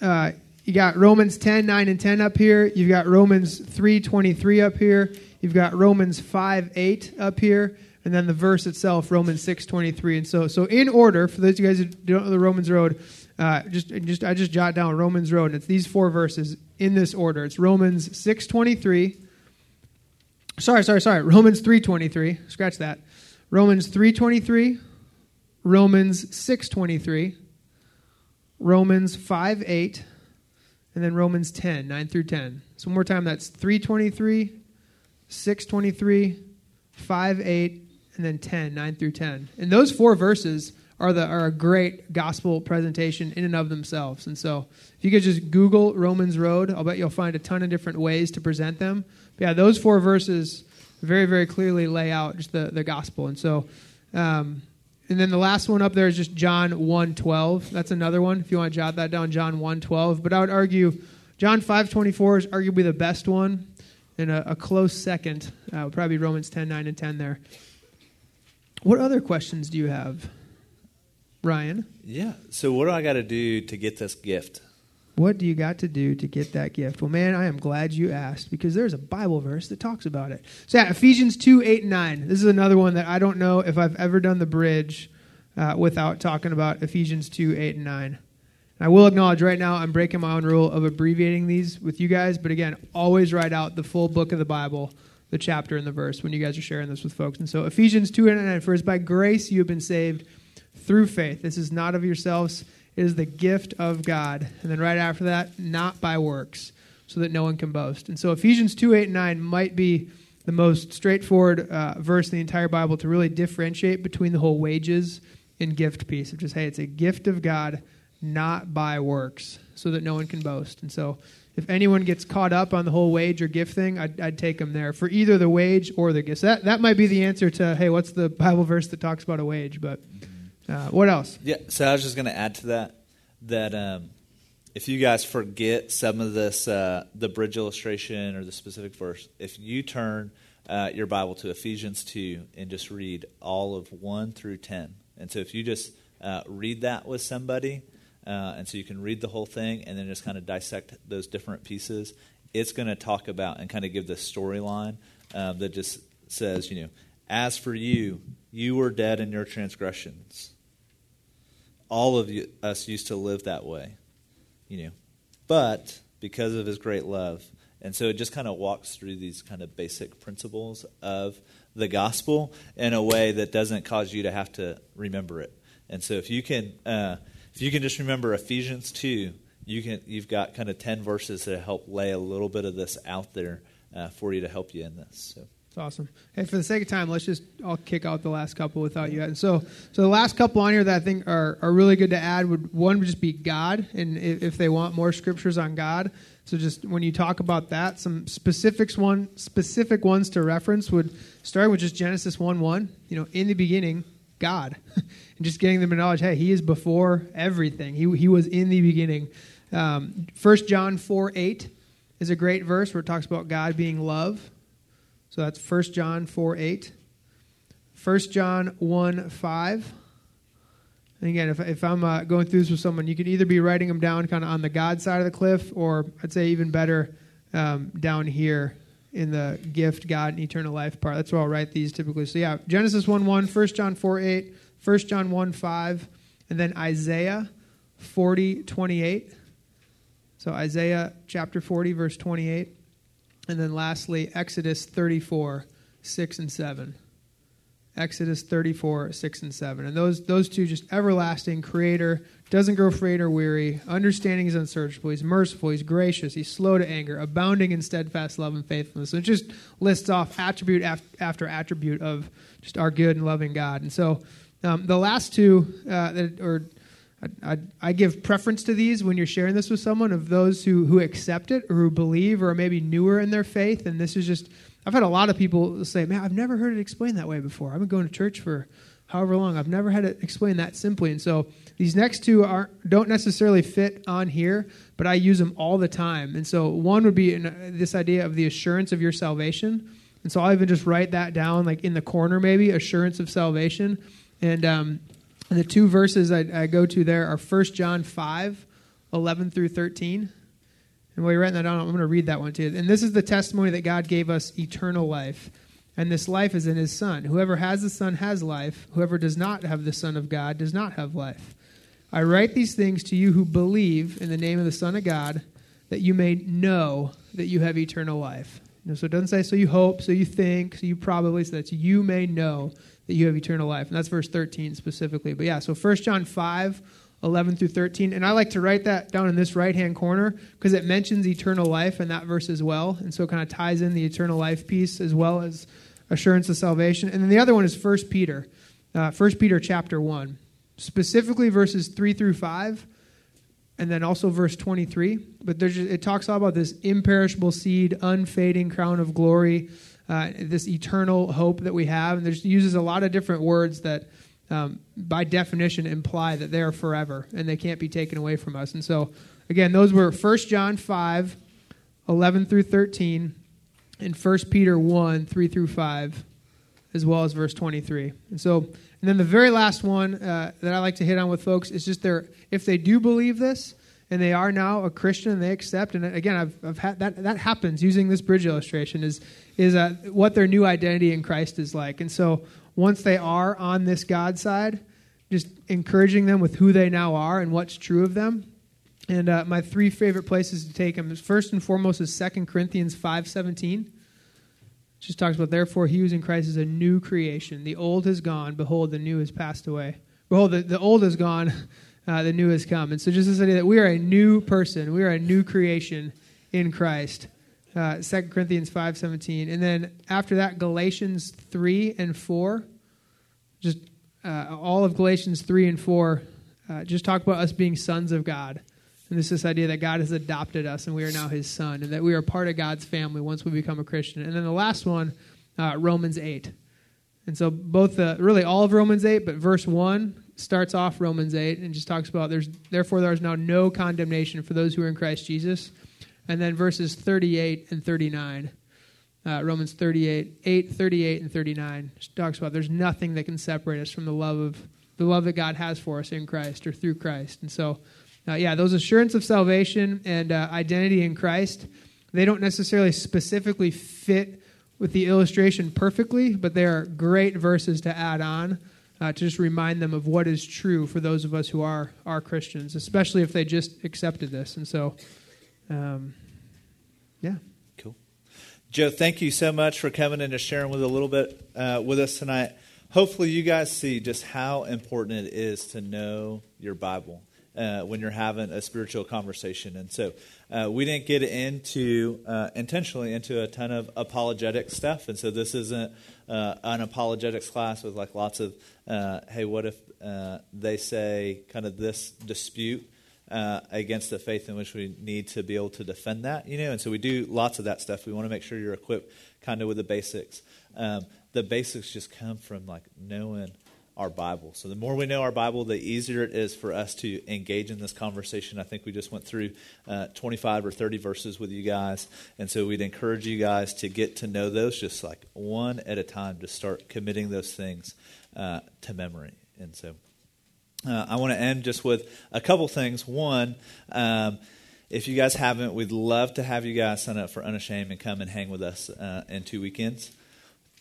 Uh, you got Romans 10, 9, and 10 up here. You've got Romans 3, 23 up here. You've got Romans 5, 8 up here. And then the verse itself, Romans 6, 23. And so, so in order, for those of you guys who don't know the Romans road, uh, just, just I just jot down Romans road, and it's these four verses in this order. It's Romans 6, 23. Sorry, sorry, sorry. Romans 3, 23. Scratch that. Romans 3, 23. Romans 6, 23. Romans 5, 8 and then Romans 10, 9 through 10. So one more time, that's 323, 623, 5, 8, and then 10, 9 through 10. And those four verses are, the, are a great gospel presentation in and of themselves. And so if you could just Google Romans Road, I'll bet you'll find a ton of different ways to present them. But yeah, those four verses very, very clearly lay out just the, the gospel. And so um, and then the last one up there is just John 1:12. That's another one if you want to jot that down John 1:12. But I would argue John 5:24 is arguably the best one and a, a close second uh, would probably be Romans 10:9 and 10 there. What other questions do you have? Ryan? Yeah. So what do I got to do to get this gift? What do you got to do to get that gift? Well, man, I am glad you asked because there's a Bible verse that talks about it. So, yeah, Ephesians 2 8 and 9. This is another one that I don't know if I've ever done the bridge uh, without talking about Ephesians 2 8 and 9. And I will acknowledge right now I'm breaking my own rule of abbreviating these with you guys, but again, always write out the full book of the Bible, the chapter and the verse when you guys are sharing this with folks. And so, Ephesians 2 8 and 9 first, by grace you have been saved through faith. This is not of yourselves is the gift of God. And then right after that, not by works, so that no one can boast. And so Ephesians 2 8 and 9 might be the most straightforward uh, verse in the entire Bible to really differentiate between the whole wages and gift piece of just, hey, it's a gift of God, not by works, so that no one can boast. And so if anyone gets caught up on the whole wage or gift thing, I'd, I'd take them there for either the wage or the gift. So that, that might be the answer to, hey, what's the Bible verse that talks about a wage? But Uh, what else? Yeah, so I was just going to add to that that um, if you guys forget some of this, uh, the bridge illustration or the specific verse, if you turn uh, your Bible to Ephesians 2 and just read all of 1 through 10. And so if you just uh, read that with somebody, uh, and so you can read the whole thing and then just kind of dissect those different pieces, it's going to talk about and kind of give the storyline um, that just says, you know, as for you, you were dead in your transgressions. All of you, us used to live that way, you know, but because of his great love. And so it just kind of walks through these kind of basic principles of the gospel in a way that doesn't cause you to have to remember it. And so if you can, uh, if you can just remember Ephesians two, you can you've got kind of ten verses that help lay a little bit of this out there uh, for you to help you in this. So. It's awesome. Hey, for the sake of time, let's just I'll kick out the last couple without you. And so, so the last couple on here that I think are, are really good to add would one would just be God, and if, if they want more scriptures on God. So just when you talk about that, some specifics one specific ones to reference would start with just Genesis one one. You know, in the beginning, God, [laughs] and just getting them to knowledge. hey, He is before everything. He He was in the beginning. Um, First John four eight is a great verse where it talks about God being love. So that's 1 John 4 8. 1 John 1 5. And again, if, if I'm uh, going through this with someone, you could either be writing them down kind of on the God side of the cliff, or I'd say even better um, down here in the gift, God, and eternal life part. That's where I'll write these typically. So yeah, Genesis 1 1, 1 John 4 8, 1 John 1 5, and then Isaiah 40 28. So Isaiah chapter 40, verse 28. And then lastly, Exodus 34, 6 and 7. Exodus 34, 6 and 7. And those, those two just everlasting, creator, doesn't grow afraid or weary, understanding is unsearchable, he's merciful, he's gracious, he's slow to anger, abounding in steadfast love and faithfulness. So it just lists off attribute after attribute of just our good and loving God. And so um, the last two, uh, that, or I, I, give preference to these when you're sharing this with someone of those who, who accept it or who believe or are maybe newer in their faith. And this is just, I've had a lot of people say, man, I've never heard it explained that way before. I've been going to church for however long. I've never had it explained that simply. And so these next two are, don't necessarily fit on here, but I use them all the time. And so one would be in, this idea of the assurance of your salvation. And so I'll even just write that down, like in the corner, maybe assurance of salvation. And um, and the two verses I, I go to there are 1 John 5, 11 through 13. And while you're writing that down, I'm going to read that one to you. And this is the testimony that God gave us eternal life. And this life is in his Son. Whoever has the Son has life. Whoever does not have the Son of God does not have life. I write these things to you who believe in the name of the Son of God, that you may know that you have eternal life. so it doesn't say so you hope, so you think, so you probably, so that you may know that you have eternal life. And that's verse 13 specifically. But yeah, so 1 John 5, 11 through 13. And I like to write that down in this right hand corner because it mentions eternal life in that verse as well. And so it kind of ties in the eternal life piece as well as assurance of salvation. And then the other one is 1 Peter, uh, 1 Peter chapter 1, specifically verses 3 through 5 and then also verse 23 but there's just, it talks all about this imperishable seed unfading crown of glory uh, this eternal hope that we have. And there's uses a lot of different words that, um, by definition, imply that they are forever and they can't be taken away from us. And so, again, those were 1 John 5, 11 through 13, and 1 Peter 1, 3 through 5, as well as verse 23. And so, and then the very last one uh, that I like to hit on with folks is just their, if they do believe this, and they are now a Christian and they accept. And again, I've, I've had that that happens using this bridge illustration is is what their new identity in Christ is like. And so once they are on this God side, just encouraging them with who they now are and what's true of them. And uh, my three favorite places to take them is first and foremost is Second Corinthians five seventeen. Just talks about therefore he who's in Christ is a new creation. The old has gone; behold, the new has passed away. Behold, the, the old is gone [laughs] uh, the new has come. And so just this idea that we are a new person, we are a new creation in Christ. Uh, 2 Corinthians 5.17. And then after that, Galatians 3 and 4. Just uh, all of Galatians 3 and 4 uh, just talk about us being sons of God. And this is this idea that God has adopted us and we are now his son, and that we are part of God's family once we become a Christian. And then the last one, uh, Romans 8. And so both the, really all of Romans 8, but verse 1 starts off Romans 8 and just talks about there's therefore there is now no condemnation for those who are in Christ Jesus. And then verses 38 and 39, uh, Romans 38, 8, 38, and 39 talks about there's nothing that can separate us from the love of the love that God has for us in Christ or through Christ. And so, uh, yeah, those assurance of salvation and uh, identity in Christ, they don't necessarily specifically fit with the illustration perfectly, but they are great verses to add on uh, to just remind them of what is true for those of us who are are Christians, especially if they just accepted this. And so, um, yeah. Cool. Joe, thank you so much for coming and just sharing with a little bit uh, with us tonight. Hopefully, you guys see just how important it is to know your Bible. Uh, when you're having a spiritual conversation. And so uh, we didn't get into uh, intentionally into a ton of apologetic stuff. And so this isn't uh, an apologetics class with like lots of, uh, hey, what if they say kind of this dispute against the faith in which we need to be able to defend that, you know? And so we do lots of that stuff. We want to make sure you're equipped kind of with the basics. Um, the basics just come from like knowing our Bible. So the more we know our Bible, the easier it is for us to engage in this conversation. I think we just went through uh, 25 or 30 verses with you guys. And so we'd encourage you guys to get to know those just like one at a time to start committing those things uh, to memory. And so uh, I want to end just with a couple things. One, um, if you guys haven't, we'd love to have you guys sign up for Unashamed and come and hang with us uh, in two weekends.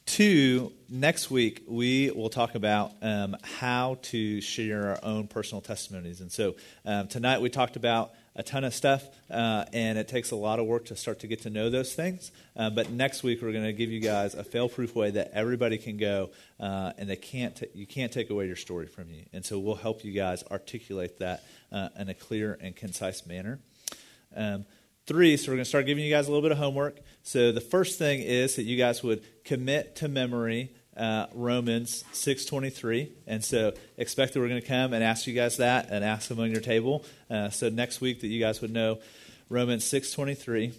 Two, next week we will talk about um, how to share our own personal testimonies. And so um, tonight we talked about a ton of stuff, uh, and it takes a lot of work to start to get to know those things. Uh, but next week we're going to give you guys a fail-proof way that everybody can go, uh, and they can't t- you can't take away your story from you. And so we'll help you guys articulate that uh, in a clear and concise manner. Um, three, so we're going to start giving you guys a little bit of homework. So the first thing is that you guys would commit to memory uh, Romans 6.23. And so expect that we're going to come and ask you guys that and ask them on your table. Uh, so next week that you guys would know Romans 6.23.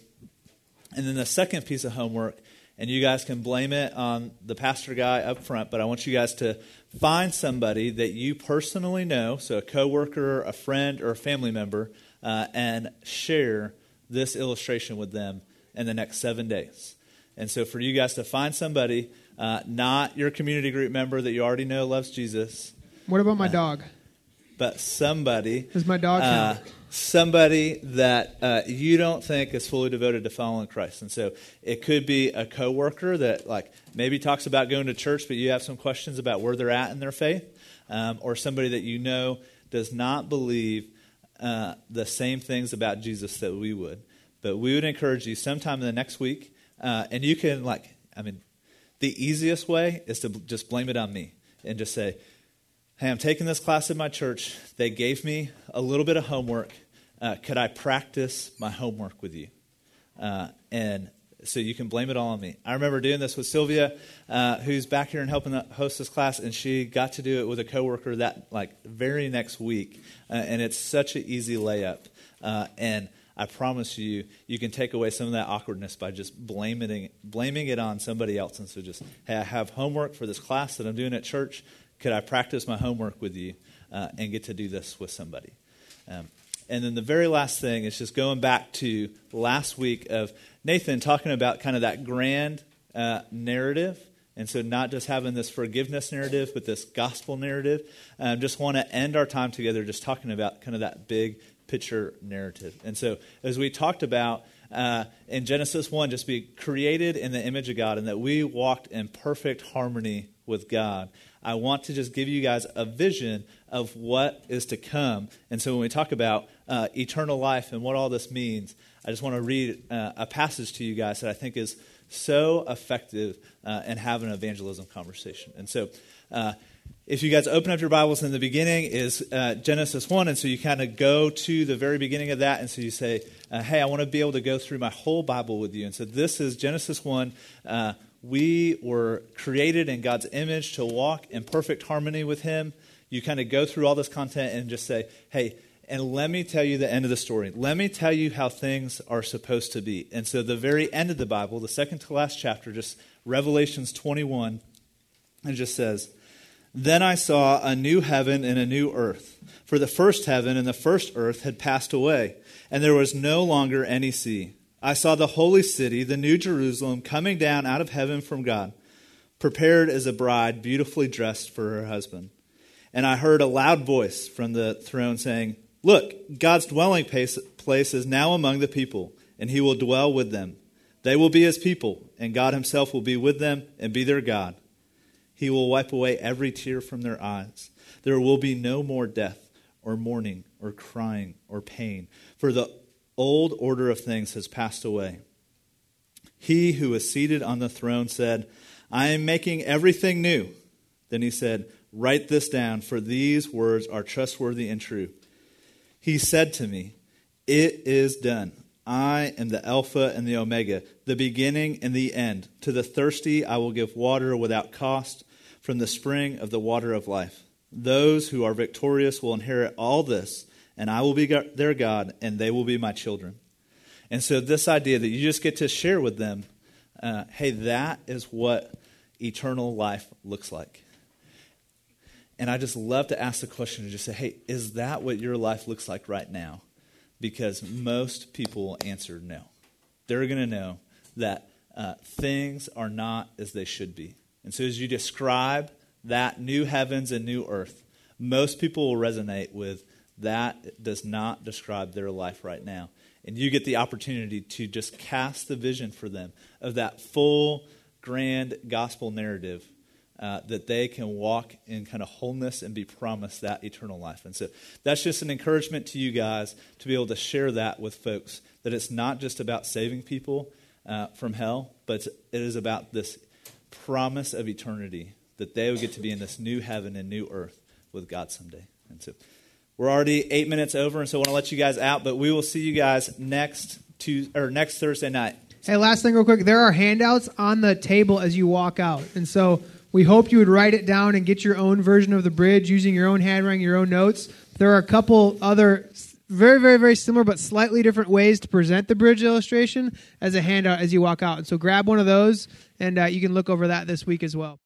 And then the second piece of homework, and you guys can blame it on the pastor guy up front, but I want you guys to find somebody that you personally know, so a coworker, a friend, or a family member, uh, and share this illustration with them in the next seven days. And so, for you guys to find somebody, uh, not your community group member that you already know loves Jesus. What about my uh, dog? But somebody. Does my dog uh, Somebody that uh, you don't think is fully devoted to following Christ. And so it could be a coworker that, like, maybe talks about going to church, but you have some questions about where they're at in their faith, um, or somebody that you know does not believe uh, the same things about Jesus that we would. But we would encourage you sometime in the next week, uh, and you can, like, I mean, the easiest way is to just blame it on me and just say, hey, I'm taking this class in my church. They gave me a little bit of homework. Uh, could I practice my homework with you? Uh, and so you can blame it all on me. I remember doing this with Sylvia, uh, who's back here and helping host this class, and she got to do it with a coworker that like very next week, uh, and it's such an easy layup. Uh, and I promise you, you can take away some of that awkwardness by just blaming blaming it on somebody else. And so just, hey, I have homework for this class that I'm doing at church. Could I practice my homework with you uh, and get to do this with somebody? Um, and then the very last thing is just going back to last week of Nathan talking about kind of that grand uh, narrative. And so, not just having this forgiveness narrative, but this gospel narrative. Um, just want to end our time together just talking about kind of that big picture narrative. And so, as we talked about uh, in Genesis 1, just be created in the image of God and that we walked in perfect harmony with God. I want to just give you guys a vision of what is to come. And so, when we talk about uh, eternal life and what all this means, I just want to read uh, a passage to you guys that I think is so effective uh, in having an evangelism conversation. And so, uh, if you guys open up your Bibles in the beginning is uh, Genesis 1, and so you kind of go to the very beginning of that, and so you say, uh, hey, I want to be able to go through my whole Bible with you. And so this is Genesis 1. Uh, we were created in God's image to walk in perfect harmony with Him. You kind of go through all this content and just say, hey, and let me tell you the end of the story. Let me tell you how things are supposed to be. And so, the very end of the Bible, the second to last chapter, just Revelations 21, it just says, Then I saw a new heaven and a new earth. For the first heaven and the first earth had passed away, and there was no longer any sea. I saw the holy city, the new Jerusalem, coming down out of heaven from God, prepared as a bride beautifully dressed for her husband. And I heard a loud voice from the throne saying, Look, God's dwelling place is now among the people, and he will dwell with them. They will be his people, and God himself will be with them and be their God. He will wipe away every tear from their eyes. There will be no more death, or mourning, or crying, or pain, for the old order of things has passed away. He who is seated on the throne said, I am making everything new. Then he said, Write this down, for these words are trustworthy and true. He said to me, It is done. I am the Alpha and the Omega, the beginning and the end. To the thirsty I will give water without cost from the spring of the water of life. Those who are victorious will inherit all this, and I will be their God, and they will be my children. And so, this idea that you just get to share with them, uh, hey, that is what eternal life looks like. And I just love to ask the question and just say, hey, is that what your life looks like right now? Because most people will answer no. They're going to know that uh, things are not as they should be. And so, as you describe that new heavens and new earth, most people will resonate with that does not describe their life right now. And you get the opportunity to just cast the vision for them of that full, grand gospel narrative uh, that they can walk in kind of wholeness and be promised that eternal life. And so that's just an encouragement to you guys to be able to share that with folks that it's not just about saving people uh, from hell, but it is about this promise of eternity that they will get to be in this new heaven and new earth with God someday. And so we're already eight minutes over, and so I want to let you guys out, but we will see you guys next Tuesday, or next Thursday night. Hey, last thing, real quick. There are handouts on the table as you walk out, and so we hope you would write it down and get your own version of the bridge using your own handwriting, your own notes. There are a couple other very, very, very similar but slightly different ways to present the bridge illustration as a handout as you walk out. And so grab one of those, and uh, you can look over that this week as well.